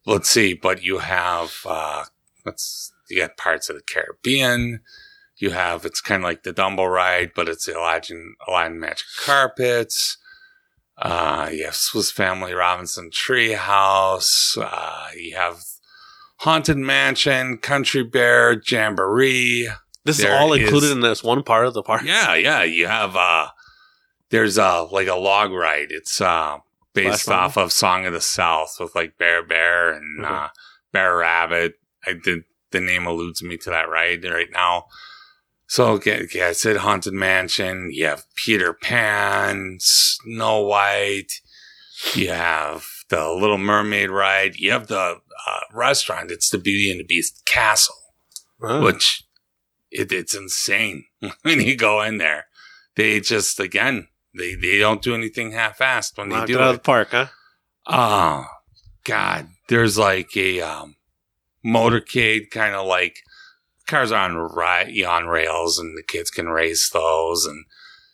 Let's see, but you have uh let's you got Pirates of the Caribbean. You have it's kind of like the Dumbo ride, but it's the Aladdin Aladdin Magic Carpets. Uh, you have Swiss Family Robinson Treehouse. Uh, you have Haunted Mansion, Country Bear, Jamboree. this There is all is- included in this one part of the park. Yeah, yeah. You have uh there's uh like a log ride. It's uh based off of Song of the South with like Bear Bear and Okay. uh Bear Rabbit. I did the name alludes me to that ride right now. So okay, okay, I said Haunted Mansion, you have Peter Pan, Snow White, you have the Little Mermaid ride, you have the uh, restaurant, it's the Beauty and the Beast Castle which it, it's insane when you go in there. They just again they they don't do anything half-assed when they do it out of the park, huh? Oh God, there's like a um, motorcade, kind of like cars on ri- on rails, and the kids can race those, and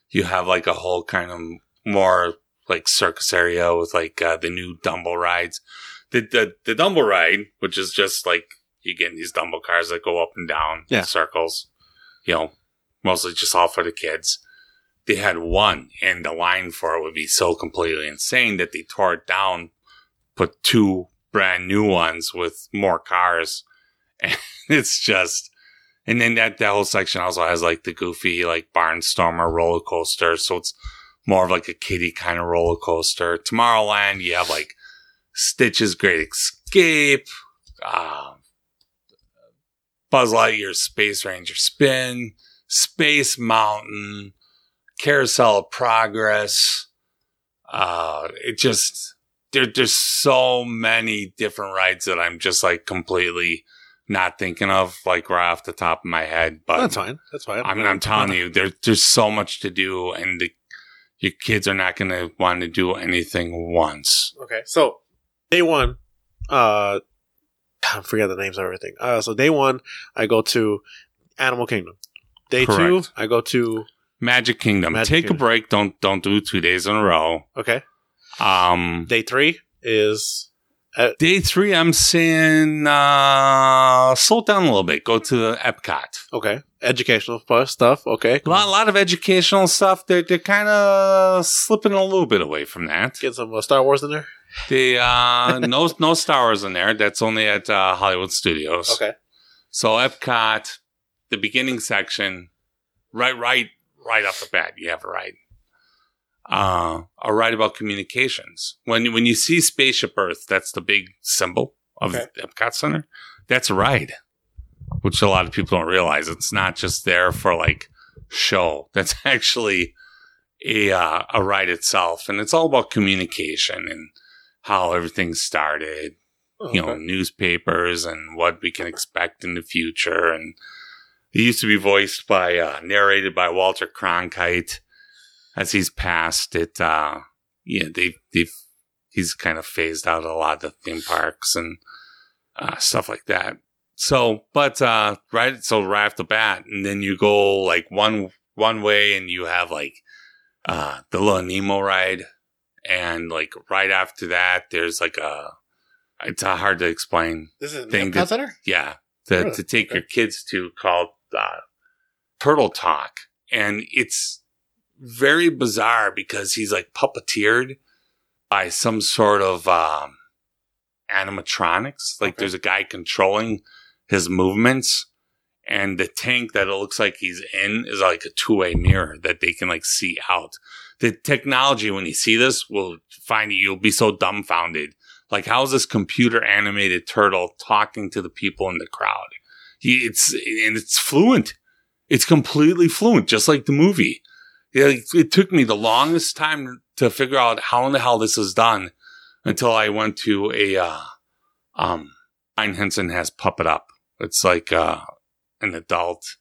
you have like a whole kind of more like circus area with like uh, the new Dumbo rides. The, the the Dumbo ride, which is just like you get these Dumbo cars that go up and down Yeah. in circles, you know, mostly just all for the kids. They had one, and the line for it would be so completely insane that they tore it down, put two brand new ones with more cars, and it's just. And then that, that whole section also has like the goofy, like Barnstormer roller coaster. So it's more of like a kiddie kind of roller coaster. Tomorrowland, you have like Stitch's Great Escape, uh, Buzz Lightyear's Space Ranger Spin, Space Mountain, Carousel of Progress. Uh, it just, there, there's so many different rides that I'm just like completely not thinking of, like right off the top of my head. But That's fine. That's fine. I mean, I'm telling you, there, there's so much to do, and the, your kids are not going to want to do anything once. Okay, so day one, uh, I forget the names of everything. Uh, so day one, I go to Animal Kingdom. Day two, I go to Magic Kingdom. Magic Take Kingdom. a break. Don't don't do two days in a row. okay. Um, Day three is day three, I'm saying uh, slow down a little bit. Go to the Epcot. okay educational fu- stuff. Okay, A lot, a lot of educational stuff. They're they're kind of slipping a little bit away from that. get some uh, Star Wars in there. They uh, no no Star Wars in there. That's only at uh, Hollywood Studios. Okay, So Epcot, the beginning section, right, right, right off the bat, you have a ride. Uh, a ride about communications. When when you see Spaceship Earth, that's the big symbol of Okay. Epcot Center. That's a ride, which a lot of people don't realize. It's not just there for like show. That's actually a uh, a ride itself, and it's all about communication and how everything started you know, newspapers and what we can expect in the future. And it used to be voiced by, uh, narrated by Walter Cronkite. As he's passed it, uh, yeah, they, they've, he's kind of phased out a lot of the theme parks and, uh, stuff like that. So, but, uh, right, so right off the bat, and then you go like one, one way and you have like, uh, the little Nemo ride. And like right after that, there's like a, it's uh, hard to explain. this is Thing that- Center. Yeah, to, Really? to take Okay. your kids to called uh, Turtle Talk, and it's very bizarre because he's like puppeteered by some sort of um, animatronics. Like Okay. there's a guy controlling his movements, and the tank that it looks like he's in is like a two way mirror that they can like see out. The technology when you see this will find you, you'll be so dumbfounded. Like, how is this computer animated turtle talking to the people in the crowd? He, it's and it's fluent. It's completely fluent, just like the movie. Yeah, it, it took me the longest time to figure out how in the hell this is done until I went to a uh, um. Brian Henson has Puppet Up. It's like uh, an adult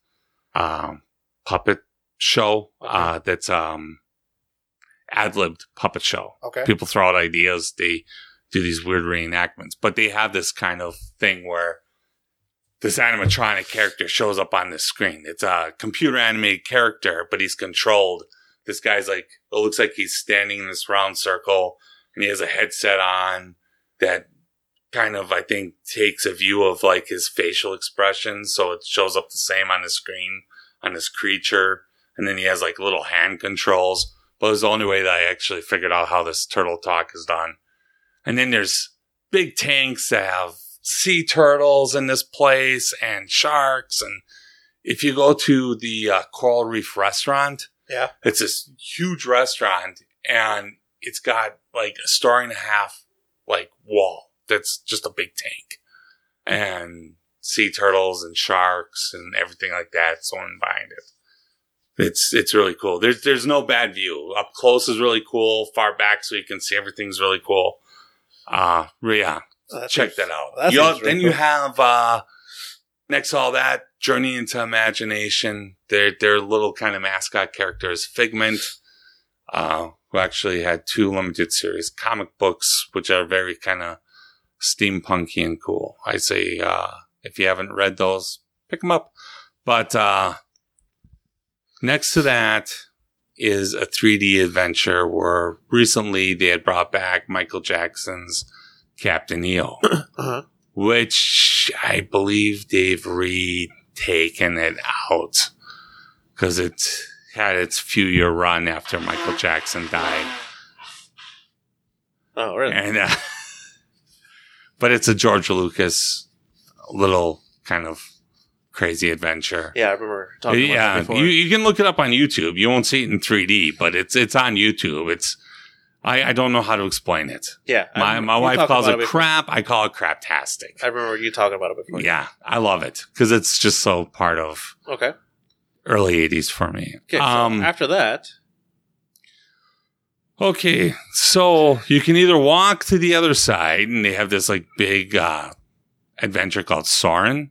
um, puppet show uh, that's um, ad libbed puppet show. Okay. People throw out ideas. They do these weird reenactments, but they have this kind of thing where this animatronic character shows up on the screen. It's a computer animated character, but he's controlled. This guy's like, it looks like he's standing in this round circle and he has a headset on that kind of, I think, takes a view of like his facial expressions. So it shows up the same on the screen on this creature. And then he has like little hand controls. But it was the only way that I actually figured out how this turtle talk is done. And then there's big tanks that have sea turtles in this place and sharks. And if you go to the uh, Coral Reef restaurant, Yeah. it's this huge restaurant and it's got like a story and a half like wall that's just a big tank and sea turtles and sharks and everything like that swimming behind it. It's it's really cool. There's there's no bad view. Up close is really cool. Far back so you can see everything's really cool. Uh yeah, That check that out. that You- then you cool. have uh next to all that, Journey into Imagination. Their their little kind of mascot character is Figment, uh, who actually had two limited series comic books, which are very kind of steampunky and cool. I say uh if you haven't read those, pick them up. But uh next to that is a 3D adventure where recently they had brought back Michael Jackson's Captain EO, Uh-huh. which I believe they've retaken it out because it had its few year run after Michael Jackson died. Oh, really? And, uh, but it's a George Lucas little kind of crazy adventure. Yeah, I remember talking about yeah, that before. you, you can look it up on YouTube. You won't see it in 3D, but it's it's on YouTube. It's I, I don't know how to explain it. yeah, My my wife calls about it crap. I call it craptastic. I remember you talking about it before. Yeah, I love it because it's just so part of Okay. early 80s for me. Okay. So um, after that, okay, so you can either walk to the other side, and they have this like big uh, adventure called Soarin',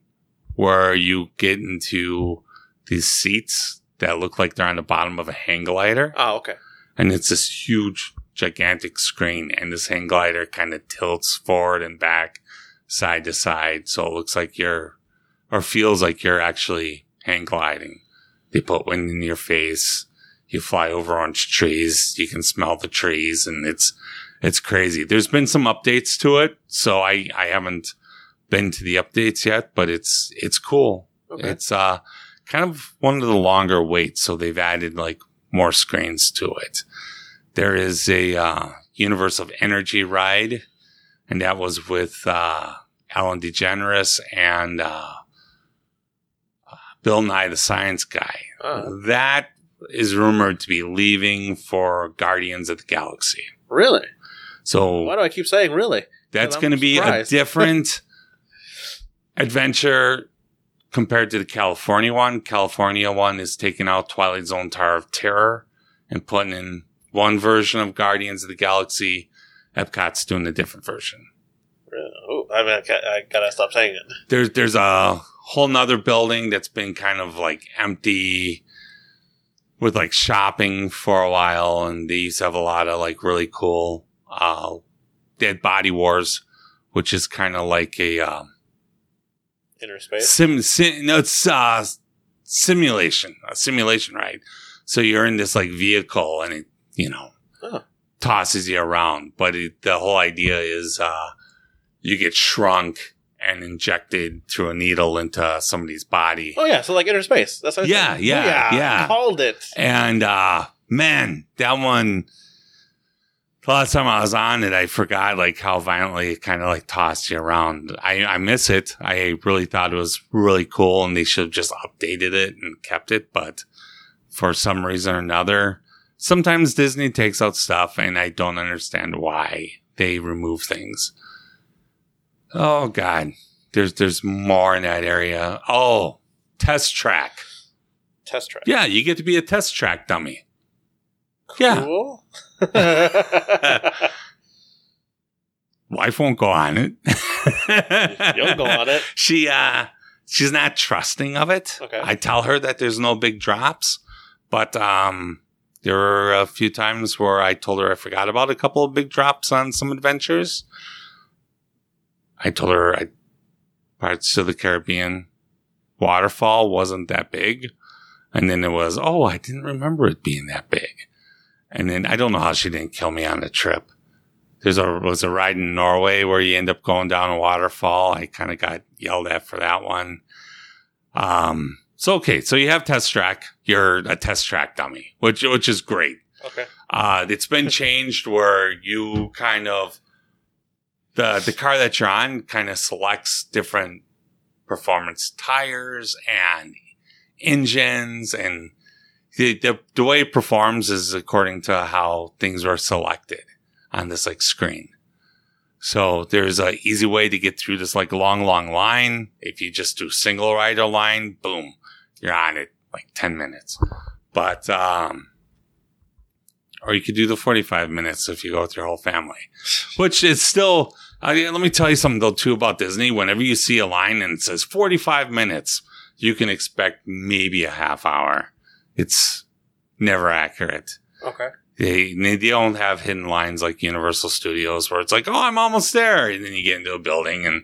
where you get into these seats that look like they're on the bottom of a hang glider. oh, okay. and it's this huge, gigantic screen, and this hang glider kind of tilts forward and back, side to side, so it looks like you're, or feels like you're actually hang gliding. They put wind in your face. You fly over orange trees. You can smell the trees, and it's it's crazy. There's been some updates to it, so I I haven't been to the updates yet, but it's it's cool. Okay. It's uh kind of one of the longer waits, so they've added like more screens to it. There is a uh, Universe of Energy ride, and that was with uh, Ellen DeGeneres and uh, uh, Bill Nye the Science Guy. Uh, That is rumored to be leaving for Guardians of the Galaxy. really? So Why do I keep saying really? that's going to be a different adventure compared to the California one. California one is taking out Twilight Zone Tower of Terror and putting in one version of Guardians of the Galaxy. Epcot's doing a different version. Oh, I mean, I, gotta stop saying it. There's there's a whole nother building that's been kind of like empty with like shopping for a while, and they used to have a lot of like really cool uh, Dead Body Wars, which is kind of like a um, Inner space. sim, sim no it's uh simulation a simulation ride so you're in this like vehicle and it you know Oh. tosses you around but it, the whole idea is uh you get shrunk and injected through a needle into somebody's body Oh yeah, so like inner space. That's what I Yeah, yeah, yeah. Called it. and uh man that one the last time I was on it, I forgot like how violently it kind of like tossed you around. I, I miss it. I really thought it was really cool and they should have just updated it and kept it. But for some reason or another, sometimes Disney takes out stuff and I don't understand why they remove things. Oh God. There's, there's more in that area. Oh, test track. Test track. Yeah. You get to be a test track dummy. Yeah. Wife won't go on it. You'll go on it. She uh she's not trusting of it. Okay. I tell her that there's no big drops, but um, there were a few times where I told her I forgot about a couple of big drops on some adventures. I told her I Pirates of the Caribbean waterfall wasn't that big. And then it was, oh, I didn't remember it being that big. And then I don't know how she didn't kill me on the trip. There's a was a ride in Norway where you end up going down a waterfall. I kind of got yelled at for that one. Um, so okay, so you have test track. You're a test track dummy, which which is great. Okay. Uh, it's been changed where you kind of the the car that you're on kind of selects different performance tires and engines and the, the the way it performs is according to how things are selected on this like screen. So there's a easy way to get through this like long, long line. If you just do single rider line, boom, you're on it like 10 minutes. But, um, or you could do the 45 minutes if you go with your whole family, which is still, I mean, let me tell you something though too about Disney. Whenever you see a line and it says 45 minutes, you can expect maybe a half hour. It's never accurate. Okay. They, they don't have hidden lines like Universal Studios where it's like, oh, I'm almost there. And then you get into a building and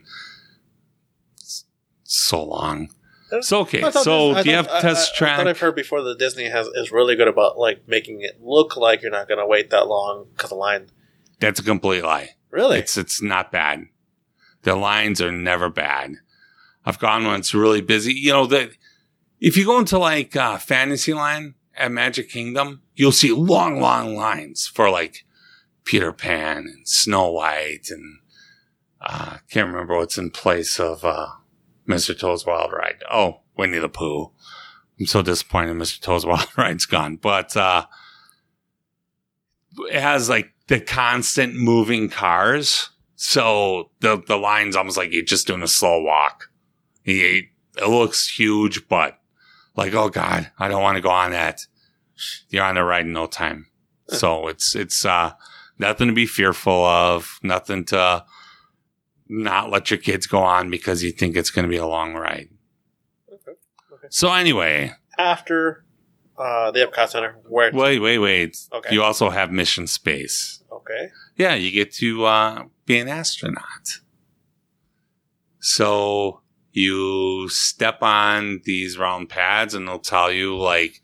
it's so long. So, okay. So, I do you have I- test I, I track? thought I've heard before that Disney has is really good about like making it look like you're not going to wait that long because the line. That's a complete lie. Really? It's it's not bad. The lines are never bad. I've gone when it's really busy. You know that if you go into like uh, Fantasyland at Magic Kingdom, you'll see long, long lines for like Peter Pan and Snow White and uh, can't remember what's in place of uh, Mr. Toad's Wild Ride. Oh, Winnie the Pooh. I'm so disappointed Mr. Toad's Wild Ride's gone, but uh, it has like the constant moving cars. So the the line's almost like you're just doing a slow walk. He, it looks huge, but like, oh god, I don't want to go on that. You're on the ride in no time. So it's it's uh nothing to be fearful of, nothing to not let your kids go on because you think it's going to be a long ride. Okay. Okay. So anyway, After uh, the Epcot Center, where? wait, wait, wait. Okay. You also have mission space. Okay. Yeah, you get to uh, be an astronaut. So you step on these round pads and they'll tell you like,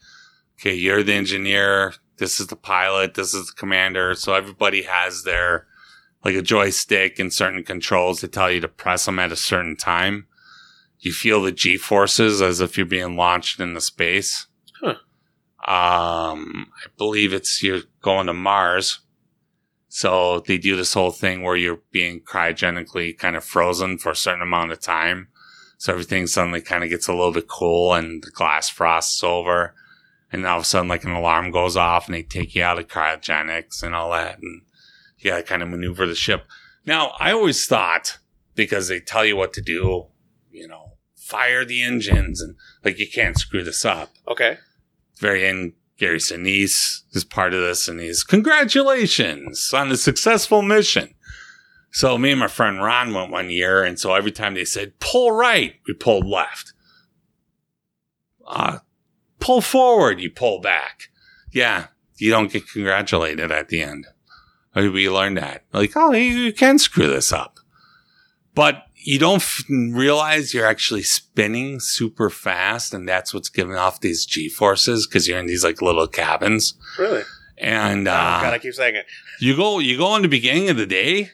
okay, you're the engineer. This is the pilot. This is the commander. So everybody has their like a joystick and certain controls that tell you to press them at a certain time. You feel the G forces as if you're being launched into space. Huh. Um, I believe it's you're going to Mars. So they do this whole thing where you're being cryogenically kind of frozen for a certain amount of time. So everything suddenly kind of gets a little bit cool and the glass frosts over. And all of a sudden, like an alarm goes off and they take you out of cryogenics and all that. And you got to kind of maneuver the ship. Now, I always thought because they tell you what to do, you know, fire the engines and like you can't screw this up Okay. very end, Gary Sinise is part of this, and he's congratulations on a successful mission. So me and my friend Ron went one year, and so every time they said pull right, we pulled left. Uh, pull forward, you pull back. Yeah, you don't get congratulated at the end. We learned that. Like, oh, you can screw this up. But you don't f- realize you're actually spinning super fast, and that's what's giving off these G forces because you're in these like little cabins. Really? And oh, God, uh, I keep saying it. you go, you go in the beginning of the day.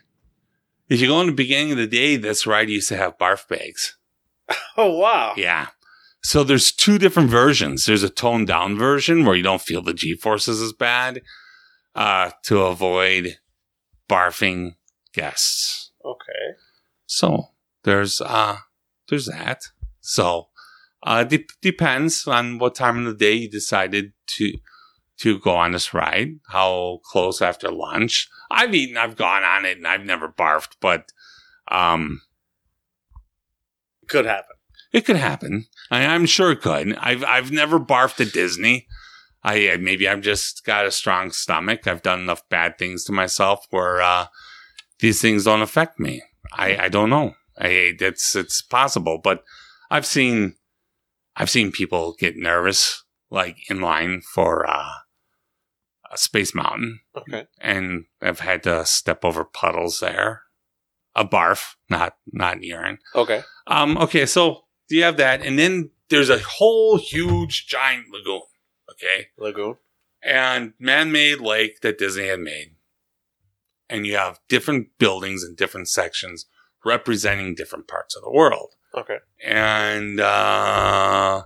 If you go in the beginning of the day, this ride used to have barf bags. Oh wow. Yeah. So there's two different versions. There's a toned down version where you don't feel the G forces as bad, uh, to avoid barfing guests. Okay. So there's uh there's that. So uh de- depends on what time of the day you decided to to go on this ride, how close after lunch. I've eaten, I've gone on it and I've never barfed, but um Could happen. it could happen. I, I'm sure it could. I've I've never barfed at Disney. I maybe I've just got a strong stomach. I've done enough bad things to myself where uh, these things don't affect me. I, I don't know. I it's it's possible, but I've seen, I've seen people get nervous, like in line for uh, a Space Mountain, Okay. and I've had to step over puddles there. A barf, not not urine. Okay. Um, okay, so do you have that, and then there's a whole huge giant lagoon. Okay, Lagoon. and man-made lake that Disney had made, and you have different buildings and different sections representing different parts of the world. Okay. And uh,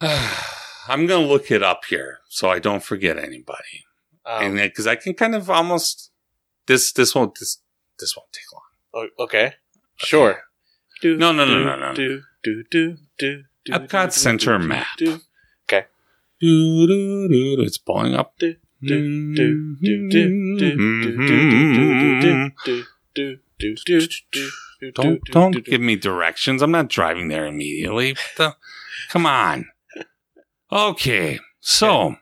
I'm gonna look it up here so I don't forget anybody, Um, and because I can kind of almost this this won't this this won't take long. o- okay. Sure. Do, No, no, no, do, no, no. Do, do, do, do, do, Epcot do, Center do, map. Do. It's blowing up. Don't don't give me directions. I'm not driving there immediately. Come on. Okay, so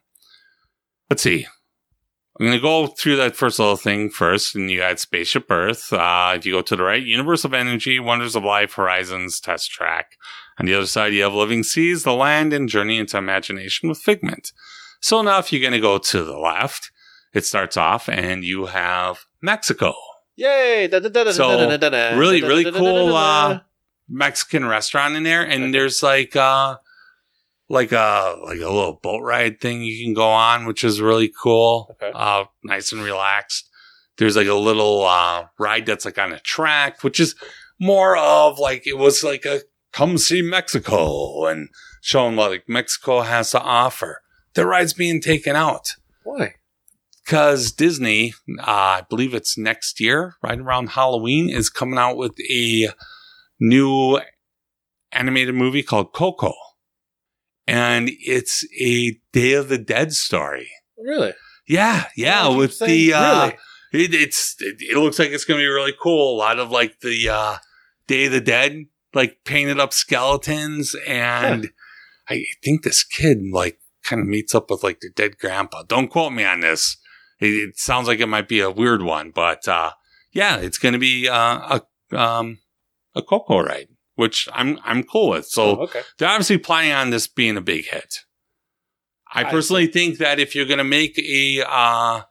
let's see. I'm gonna go through that first little thing first, and you had Spaceship Earth. Uh, if you go to the right, Universe of Energy, Wonders of Life, Horizons, Test Track. On the other side, you have Living Seas, The Land, and Journey into Imagination with Figment. So now, if you're gonna go to the left, it starts off, and you have Mexico. Yay! Da, da, da, da, So, really- really cool, uh, Mexican restaurant in there, and there's like uh like a like a little boat ride thing you can go on, which is really cool. Okay. Uh, nice and relaxed. There's like a little uh ride that's like on a track, which is more of like it was like a come see Mexico and showing what like Mexico has to offer. The ride's being taken out Why? because Disney, uh, I believe it's next year, right around Halloween, is coming out with a new animated movie called Coco. And it's a Day of the Dead story. Really? Yeah, yeah, with saying? the, uh, Really? it, it's, it, it looks like it's going to be really cool. A lot of like the, uh, Day of the Dead, like painted up skeletons. And I think this kid, like, kind of meets up with like the dead grandpa. Don't quote me on this. It, it sounds like it might be a weird one, but, uh, yeah, it's going to be, uh, a, um, a Coco ride, which I'm, I'm cool with. So, Oh, okay. they're obviously planning on this being a big hit. I I personally think that if you're going to make a uh,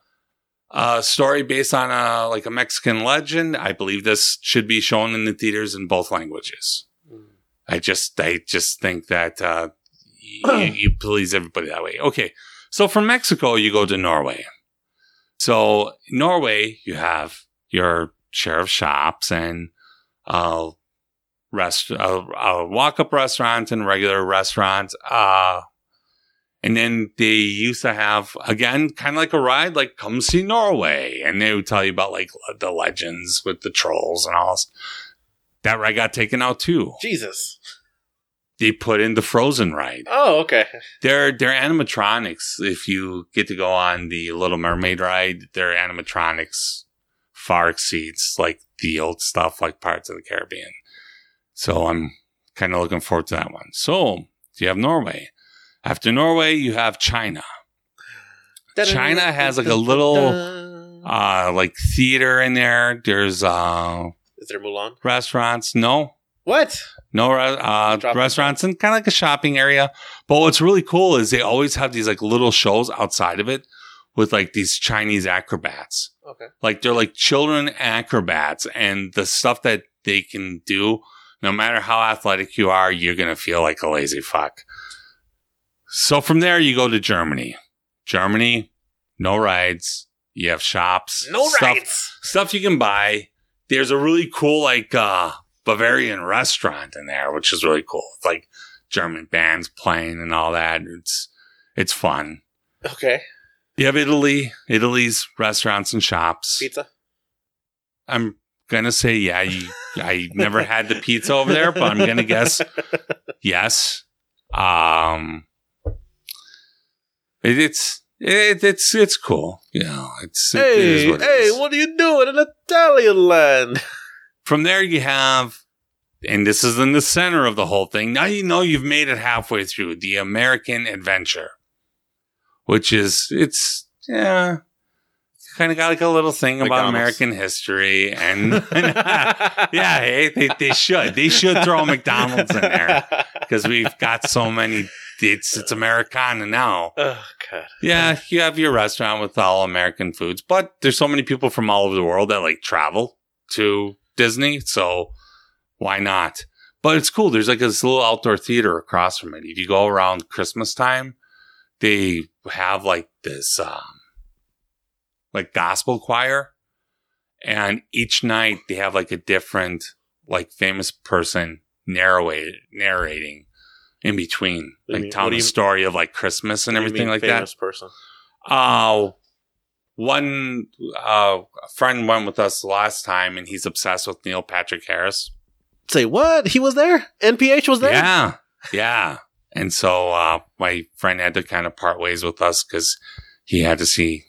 a story based on a like a Mexican legend, I believe this should be shown in the theaters in both languages. Mm. I just I just think that uh, y- you please everybody that way. Okay, so from Mexico you go to Norway. So Norway, you have your share of shops and uh, rest, a, uh, walk up restaurant and regular restaurant. Uh, and then they used to have, again, kind of like a ride, like come see Norway. And they would tell you about like the legends with the trolls and all this. That ride got taken out too. Jesus. They put in the Frozen ride. Oh, okay. They're, they're animatronics. If you get to go on the Little Mermaid ride, their animatronics far exceeds like the old stuff like Pirates of the Caribbean. So I'm kind of looking forward to that one. So you have Norway. After Norway, you have China. China has, like, a little, Uh, like theater in there. There's, uh, Is there Mulan? restaurants. No, What? no uh, restaurants and kind of like a shopping area. But what's really cool is they always have these like little shows outside of it with like these Chinese acrobats. Okay. Like they're like children acrobats and the stuff that they can do, no matter how athletic you are, you're going to feel like a lazy fuck. So from there, you go to Germany. Germany, no rides. You have shops. No stuff, rights. stuff you can buy. There's a really cool like uh Bavarian restaurant in there, which is really cool. It's like German bands playing and all that. It's it's fun. Okay. You have Italy, Italy's restaurants and shops. Pizza. I'm gonna say yeah. You, I never had the pizza over there, but I'm gonna guess yes. Um, it, it's it, it's it's cool. You know, it's Hey, what hey, what are you doing in Italian land? From there, you have, and this is in the center of the whole thing. Now you know you've made it halfway through the American Adventure, which is it's yeah, kind of got like a little thing about McDonald's. American history, and, yeah, hey, they, they should they should throw McDonald's in there because we've got so many. It's it's Americana now. Oh god. Yeah, you have your restaurant with all American foods, but there's so many people from all over the world that like travel to Disney, so why not? But it's cool. There's like this little outdoor theater across from it. If you go around Christmas time, they have like this um like gospel choir and each night they have like a different like famous person narrate narrating in between What like mean- telling the you- story of like Christmas and What do you everything mean like that. famous person. Uh, one uh, a friend went with us last time, and he's obsessed with Neil Patrick Harris. Say what? He was there? NPH was there? Yeah, yeah. And so uh, my friend had to kind of part ways with us because he had to see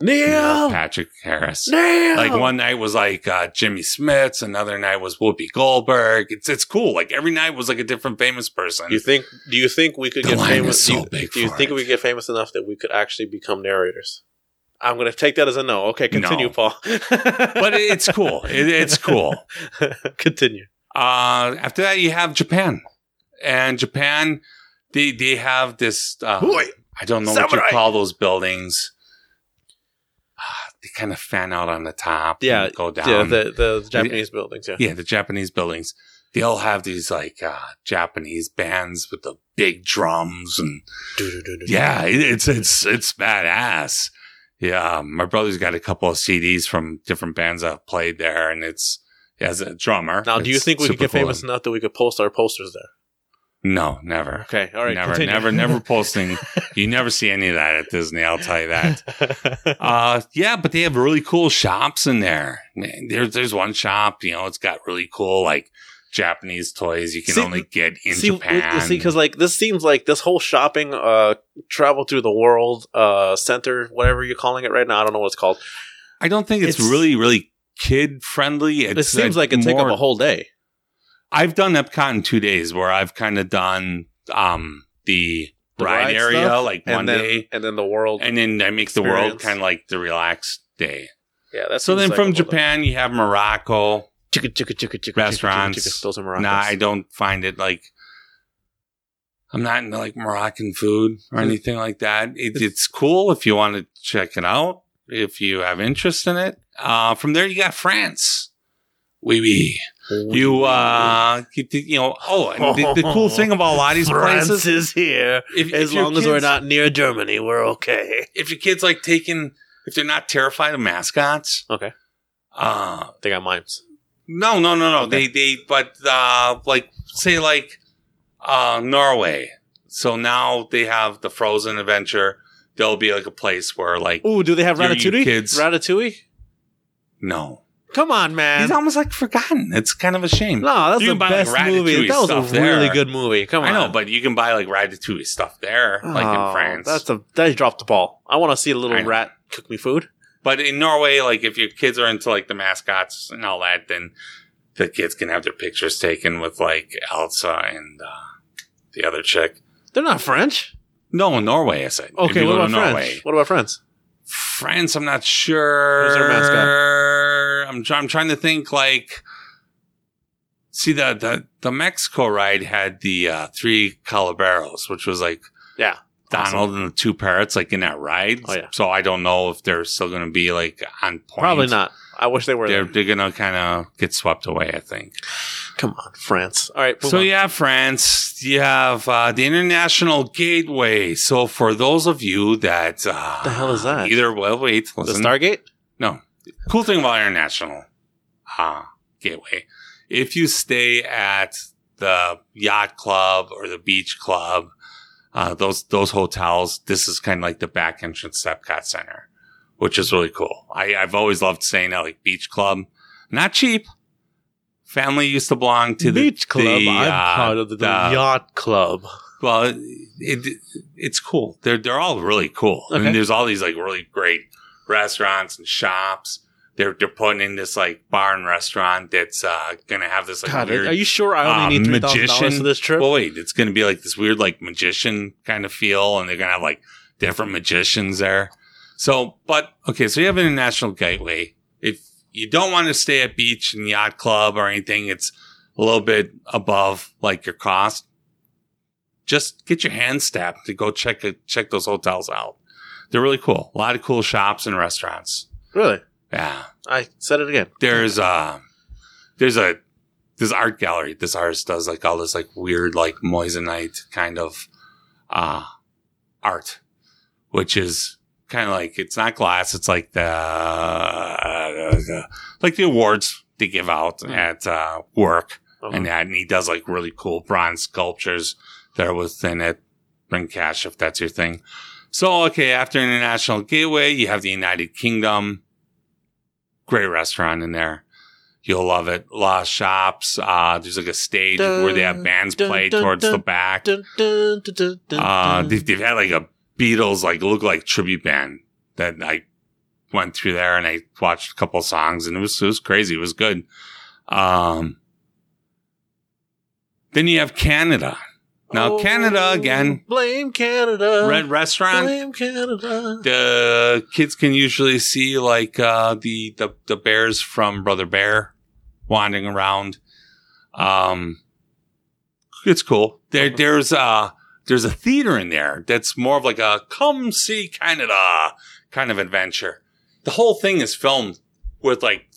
Neil Neil! Patrick Harris. Neil! Like one night was like uh, Jimmy Smits, another night was Whoopi Goldberg. It's it's cool. Like every night was like a different famous person. You think? Do you think we could The get famous? is do you, big do you think it. we could get famous enough that we could actually become narrators? I'm going to take that as a no. Okay, continue, No. Paul. but it's cool. It, it's cool. continue. Uh, after that, you have Japan, and Japan, they they have this. Uh, I don't know what you call those buildings. Kind of fan out on the top. Yeah, and go down. Yeah, the, the Japanese buildings. Yeah. yeah, the Japanese buildings. They all have these like uh, Japanese bands with the big drums and yeah, it, it's it's it's badass. Yeah, my brother's got a couple of CDs from different bands that have played there, and it's as a drummer. Now, do you think we could get cool. famous enough that we could post our posters there? No, never. Okay, all right. never, continue. never, never posting. You never see any of that at Disney. I'll tell you that. Uh, yeah, but they have really cool shops in there. Man, There's there's one shop, you know, it's got really cool like Japanese toys you can See, only get in see, Japan. see, because like this seems like this whole shopping, uh, travel through the world, uh, center, whatever you're calling it right now. I don't know what it's called. I don't think it's, it's- really, really kid friendly. It seems like it'd take up a whole day. I've done Epcot in two days where I've kind of done um the, The ride, ride area stuff, like and one then, day, and then the world. and then I make the world kind of like the relaxed day. yeah, that's So then from Japan, you have Morocco. chicka, chicka, chicka, chicka, Restaurants. chicka, chicka. Those are Moroccans. Nah, I don't find it like I'm not into like Moroccan food or anything like that. It, it's cool if you want to check it out, if you have interest in it. Uh, from there, you got France. Oui, oui. You, uh, you, you know, oh, and the, the cool thing about a lot of these France places, is here. if, As if your long as we're kids- not near Germany, we're okay. if your kids like taking, if they're not terrified of mascots, Okay, uh, they got mimes. No, no, no, no. Okay. They, they, but, uh, like, say, like, uh, Norway. So now they have the Frozen Adventure. There'll be like a place where, like, Ooh, do they have you Ratatouille? kids- Ratatouille? no. Come on, man. He's almost like forgotten. It's kind of a shame. no, that's You the can buy, like, best movie. That was stuff a really good movie. Come on. I know, but you can buy like Ratatouille stuff there, like Oh, in France. That's a they dropped the ball. I want to see a little rat cook me food. but in Norway, like if your kids are into like the mascots and all that, then the kids can have their pictures taken with like Elsa and uh, the other chick. They're not French. No, in Norway, I said. Okay, what about to French? What about France? France, I'm not sure. Who's their mascot? I'm, I'm trying to think like, see the, the, the Mexico ride had the, uh, three Caballeros, which was like Yeah, Donald and the two parrots, like in that ride. Oh, yeah. So I don't know if they're still going to be like on point. probably not. I wish they were. They're, they're going to kind of get swept away, I think. Come on, France. All right. So on. have France, you have uh, the International Gateway. So for those of you that uh, The hell is that? Either well, wait, the. Stargate. No. Cool thing about International uh, Gateway, if you stay at the yacht club or the beach club, uh, those those hotels, this is kind of like the back entrance to Epcot Center, which is really cool. I, I've always loved staying at like beach club, not cheap. Family used to belong to the Beach Club. the, I'm uh, part of the, the- yacht club. well, it, it it's cool. They're they're all really cool. I mean, there's all these like really great restaurants and shops. They're they're putting in this like bar and restaurant that's uh gonna have this like God, weird are you sure I only uh, need three thousand dollars for this trip? Well, wait, it's gonna be like this weird like magician kind of feel, and they're gonna have like different magicians there. So, but okay, so you have an International Gateway. If you don't want to stay at beach and yacht club or anything, it's a little bit above like your cost. Just get your hands stabbed to go check check those hotels out. They're really cool. A lot of cool shops and restaurants. Really? Yeah. I said it again. There's uh there's a this art gallery. This artist does like all this like weird like moissanite kind of uh art, which is kind of like it's not glass. It's like the uh, like the awards they give out Mm. at uh, work Uh-huh. and that, and he does like really cool bronze sculptures that are within it. Bring cash if that's your thing. So okay, after International Gateway, you have the United Kingdom. Great restaurant in there. You'll love it. A lot of shops. Uh, there's like a stage where they have bands Dun, play dun, towards dun, the back. Dun, dun, dun, dun, dun, Uh, they've, they've had like a Beatles, like look like tribute band that I went through there and I watched a couple songs and it was, it was crazy. It was good. Um, then you have Canada. Now, Oh, Canada again, Blame Canada. red restaurant. Blame Canada. The kids can usually see like, uh, the, the, the bears from Brother Bear wandering around. Um, it's cool. There, Uh-huh. there's, uh, there's a theater in there that's more of like a come see Canada kind of adventure. The whole thing is filmed with like,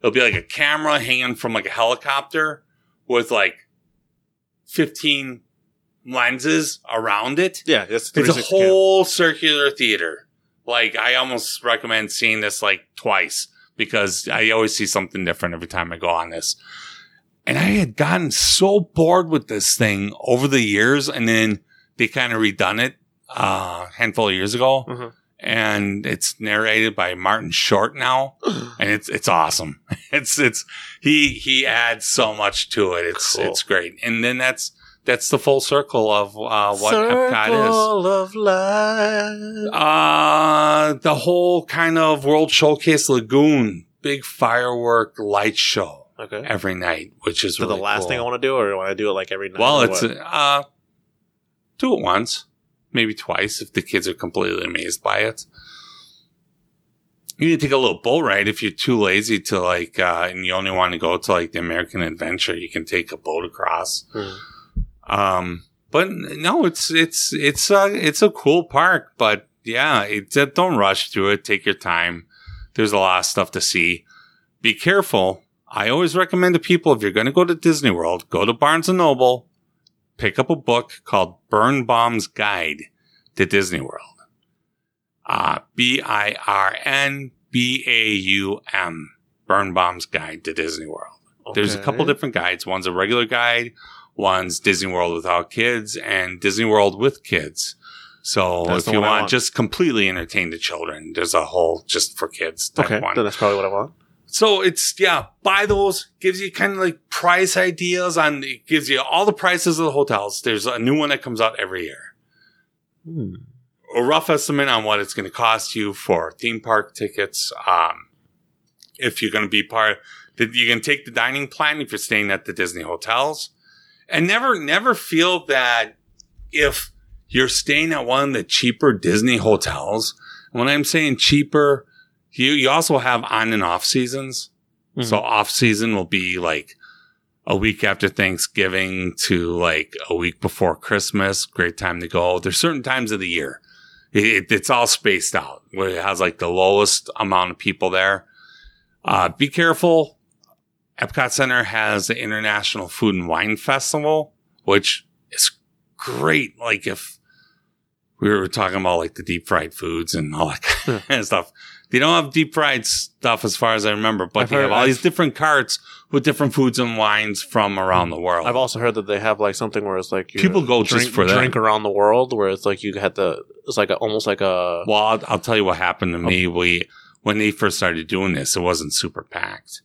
it'll be like a camera hanging from like a helicopter with like 15 lenses around it. Yeah, it's, It's a 360 cam. whole circular theater. Like I almost recommend seeing this like twice because I always see something different every time I go on this. And I had gotten so bored with this thing over the years and then they kind of redone it uh, a handful of years ago. Mhm. And it's narrated by Martin Short now. and it's it's awesome. It's it's he he adds so much to it. It's Cool. it's great. And then that's that's the full circle of uh, what Epcot is. Circle of life. Uh, the whole kind of World Showcase Lagoon, big firework light show Okay. every night, which is really the last cool. thing I want to do, or want to do it like every night? Well, it's uh, do it once, maybe twice if the kids are completely amazed by it. You need to take a little boat ride if you're too lazy to like, uh, and you only want to go to like the American Adventure. You can take a boat across. Hmm. Um, but no, it's it's it's a it's a cool park. But yeah, it, don't rush through it. Take your time. There's a lot of stuff to see. Be careful. I always recommend to people if you're going to go to Disney World, go to Barnes and Noble, pick up a book called Birnbaum's Guide to Disney World. Uh, B I R N B A U M. Birnbaum's Guide to Disney World. There's a couple different guides. One's a regular guide, one's Disney World without kids, and Disney World with kids. So That's if you want, want. just completely entertain the children, there's a whole just for kids type Okay, one. then that's probably what I want. So it's yeah, buy those. Gives you kind of like price ideas on. It gives you all the prices of the hotels. There's a new one that comes out every year. Hmm. A rough estimate on what it's going to cost you for theme park tickets. Um, if you're going to be part, that you can take the dining plan if you're staying at the Disney hotels, and never never feel that if you're staying at one of the cheaper Disney hotels. When I'm saying cheaper, you you also have on and off seasons. Mhm. So off season will be like a week after Thanksgiving to like a week before Christmas. Great time to go. There's certain times of the year. It, it- it's all spaced out where it has like the lowest amount of people there. Uh, be careful. Epcot Center has the International Food and Wine Festival, which is great. Like if we were talking about like the deep fried foods and all that kind of stuff. They don't have deep fried stuff as far as I remember, but I've they heard- have all I've- these different carts with different foods and wines from around hmm. the world. I've also heard that they have like something where it's like People go just drink, for that. drink around the world, where it's like you had to. It's like a, almost like a. Well, I'll, I'll tell you what happened to oh. me. We when they first started doing this, it wasn't super packed.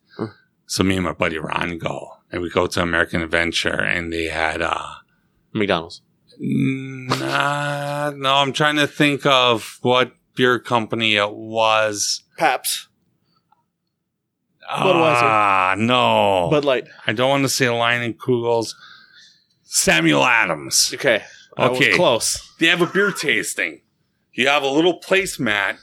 So me and my buddy Ron go, and we go to American Adventure, and they had uh McDonald's. nah, no, I'm trying to think of what beer company it was. Pabst. Ah, what was it ah no, Bud Light. I don't want to say Leinenkugels. Samuel Adams. Okay. I was Okay. close. They have a beer tasting. You have a little placemat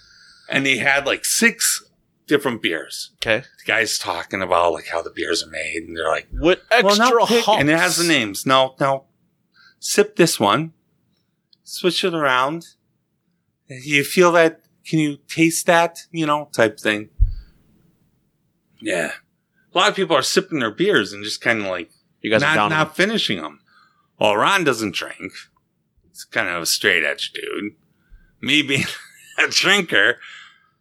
and they had like six different beers. Okay. The guy's talking about like how the beers are made, and they're like, what extra now pick- hops. and it has the names. No, no, sip this one, switch it around. You feel that? Can you taste that? You know, type thing. Yeah, a lot of people are sipping their beers and just kind of like You guys are not down. not finishing them. Well, Ron doesn't drink. He's kind of a straight edge dude. Me being a drinker,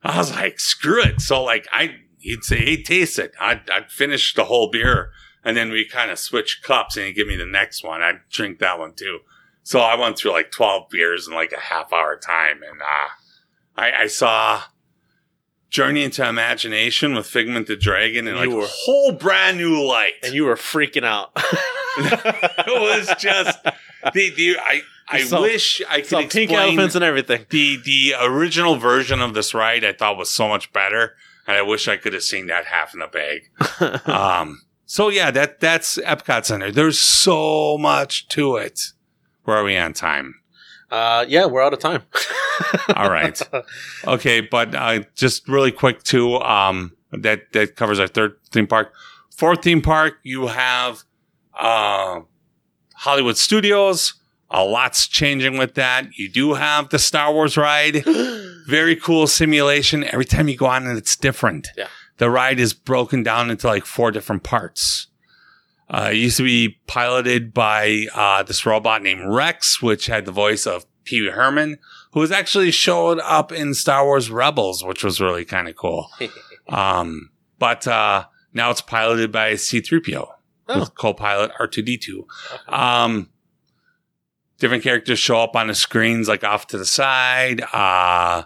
I was like, screw it. So like, I he'd say, hey, taste it. I'd, I'd finish the whole beer, and then we kind of switch cups, and he'd give me the next one. I'd drink that one too. So I went through like twelve beers in like a half hour time, and uh, I, I saw. Journey into Imagination with Figment the Dragon and You like were- a whole brand new light and you were freaking out. it was just the, the I I saw- wish I could explain pink elephants and everything. the the original version of this ride. I thought was so much better, and I wish I could have seen that half in the bag. um. So yeah, that that's Epcot Center. There's so much to it. Where are we on time? Uh, yeah, we're out of time. All right. Okay, but uh, just really quick too. Um, that that covers our third theme park. Fourth theme park, you have uh, Hollywood Studios. A lot's changing with that. You do have the Star Wars ride. Very cool simulation. Every time you go on it, it's different. Yeah. The ride is broken down into like four different parts. Uh, it used to be piloted by uh, this robot named Rex, which had the voice of Pee Wee Herman, who was actually showed up in Star Wars Rebels, which was really kind of cool. um, but uh, now it's piloted by C-3PO Oh. with co-pilot R2D2. Um, different characters show up on the screens, like off to the side. Uh,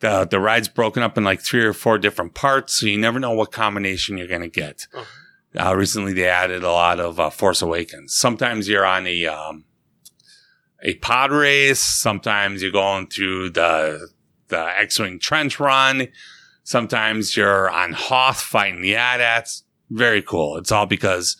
the the ride's broken up in like three or four different parts, so you never know what combination you're gonna get. Oh. Uh, recently, they added a lot of uh, Force Awakens. Sometimes you're on a um, a pod race. Sometimes you're going through the the X-wing trench run. Sometimes you're on Hoth fighting the AT-ATs. Very cool. It's all because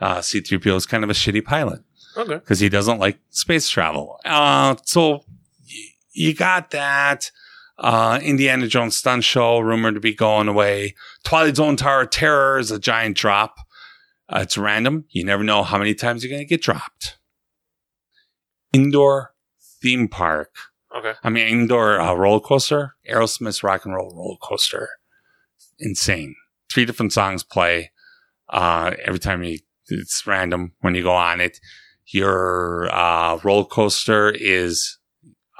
uh, C-3PO is kind of a shitty pilot okay. because he doesn't like space travel. Uh, so y- you got that. Uh, Indiana Jones stunt show rumored to be going away. Twilight Zone Tower of Terror is a giant drop. Uh, it's random. You never know how many times you're going to get dropped. Indoor theme park. Okay. I mean, indoor uh, roller coaster. Aerosmith's Rock and Roll Roller Coaster. Insane. Three different songs play. Uh, every time you, it's random when you go on it your uh, roller coaster is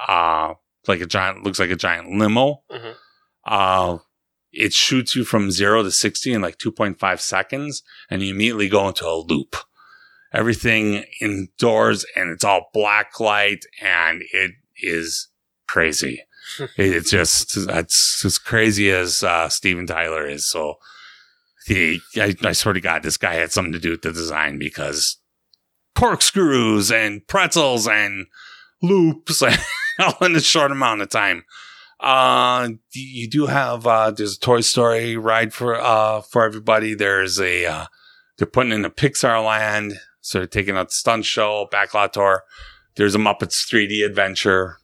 uh, like a giant, looks like a giant limo. Mhm. Uh, it shoots you from zero to 60 in like 2.5 seconds, and you immediately go into a loop. Everything indoors, and it's all black light, and it is crazy. It's just, it's as crazy as uh, Steven Tyler is. So, he, I, I swear to God, this guy had something to do with the design because corkscrews and pretzels and loops all in a short amount of time. Uh, you do have, uh, there's a Toy Story ride for, uh, for everybody. There's a, uh, they're putting in a Pixar land. So they're taking out the stunt show, backlot tour. There's a Muppets 3D adventure.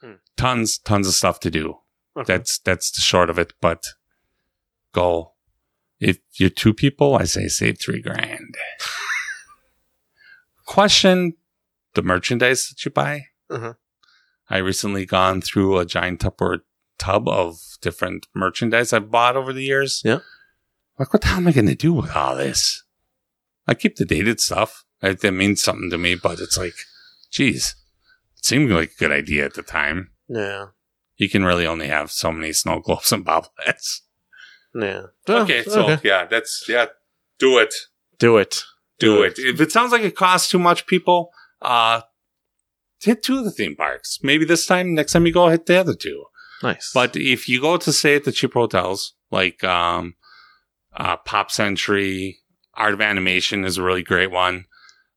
Hmm. Tons, tons of stuff to do. Okay. That's, that's the short of it, but go. If you're two people, I say save three grand. Question the merchandise that you buy. Mhm. I recently gone through a giant Tupperware tub of different merchandise I've bought over the years. Yeah. Like, what the hell am I going to do with all this? I keep the dated stuff. It, that means something to me, but it's like, geez, it seemed like a good idea at the time. Yeah. You can really only have so many snow globes and bobbleheads. Yeah. Okay, so okay. yeah, that's yeah. Do it. do it. Do it. If it sounds like it costs too much, people, uh, hit two of the theme parks. Maybe this time, next time you go, hit the other two. Nice. But if you go to stay at the cheap hotels, like um, uh, Pop Century, Art of Animation is a really great one.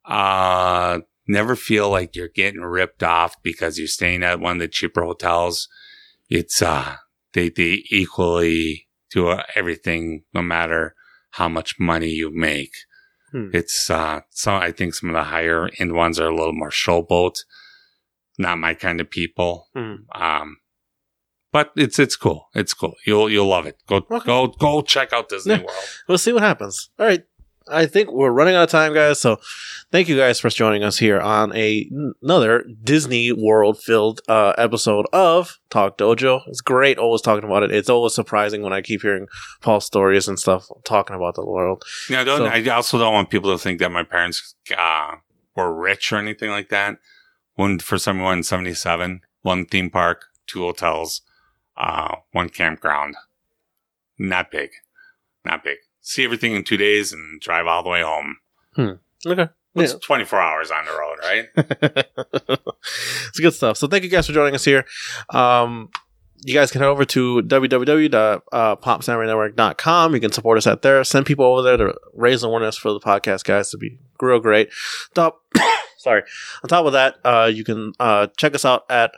Uh, never feel like you're getting ripped off because you're staying at one of the cheaper hotels. It's uh, they they equally do uh, everything, no matter how much money you make. Hmm. It's uh, so I think some of the higher end ones are a little more showboat. Not my kind of people. Hmm. Um, but it's it's cool. It's cool. You'll you'll love it. Go Okay. go go check out Disney Yeah. World. We'll see what happens. All right. I think we're running out of time, guys. So thank you guys for joining us here on a another Disney World filled uh, episode of Talk Dojo. It's great always talking about it. It's always surprising when I keep hearing Paul's stories and stuff talking about the world. Yeah, don't, So- I also don't want people to think that my parents uh, were rich or anything like that. When for someone in '77, one theme park, two hotels, uh, one campground. Not big, not big. See everything in two days and drive all the way home. Okay. It's 24 hours on the road, right? it's good stuff. So thank you guys for joining us here. Um, you guys can head over to www.popsamurainetwork.com. You can support us at there. Send people over there to raise awareness for the podcast, guys, to be real great. Top, sorry. On top of that, uh, you can uh, check us out at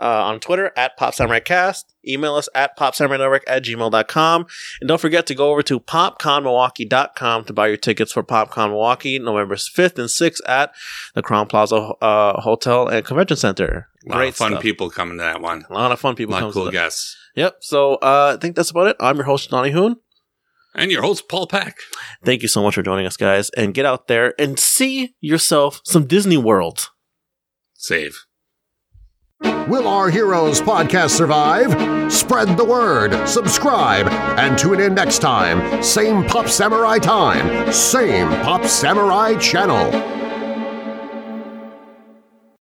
uh, on Twitter at Pop Samurai Cast. Email us at popsamurainetwork at gmail.com. And don't forget to go over to popconmilwaukee.com to buy your tickets for PopCon Milwaukee November 5th and 6th at the Crowne Plaza uh, Hotel and Convention Center. A lot Great of fun stuff. people coming to that one. A lot of fun people A lot of to cool guests. Yep. So uh, I think that's about it. I'm your host, Donnie Hoon. And your host, Paul Pack. Thank you so much for joining us, guys. And get out there and see yourself some Disney World. Save. Will Our Heroes podcast survive? Spread the word, subscribe, and tune in next time. Same Pop Samurai time, same Pop Samurai channel.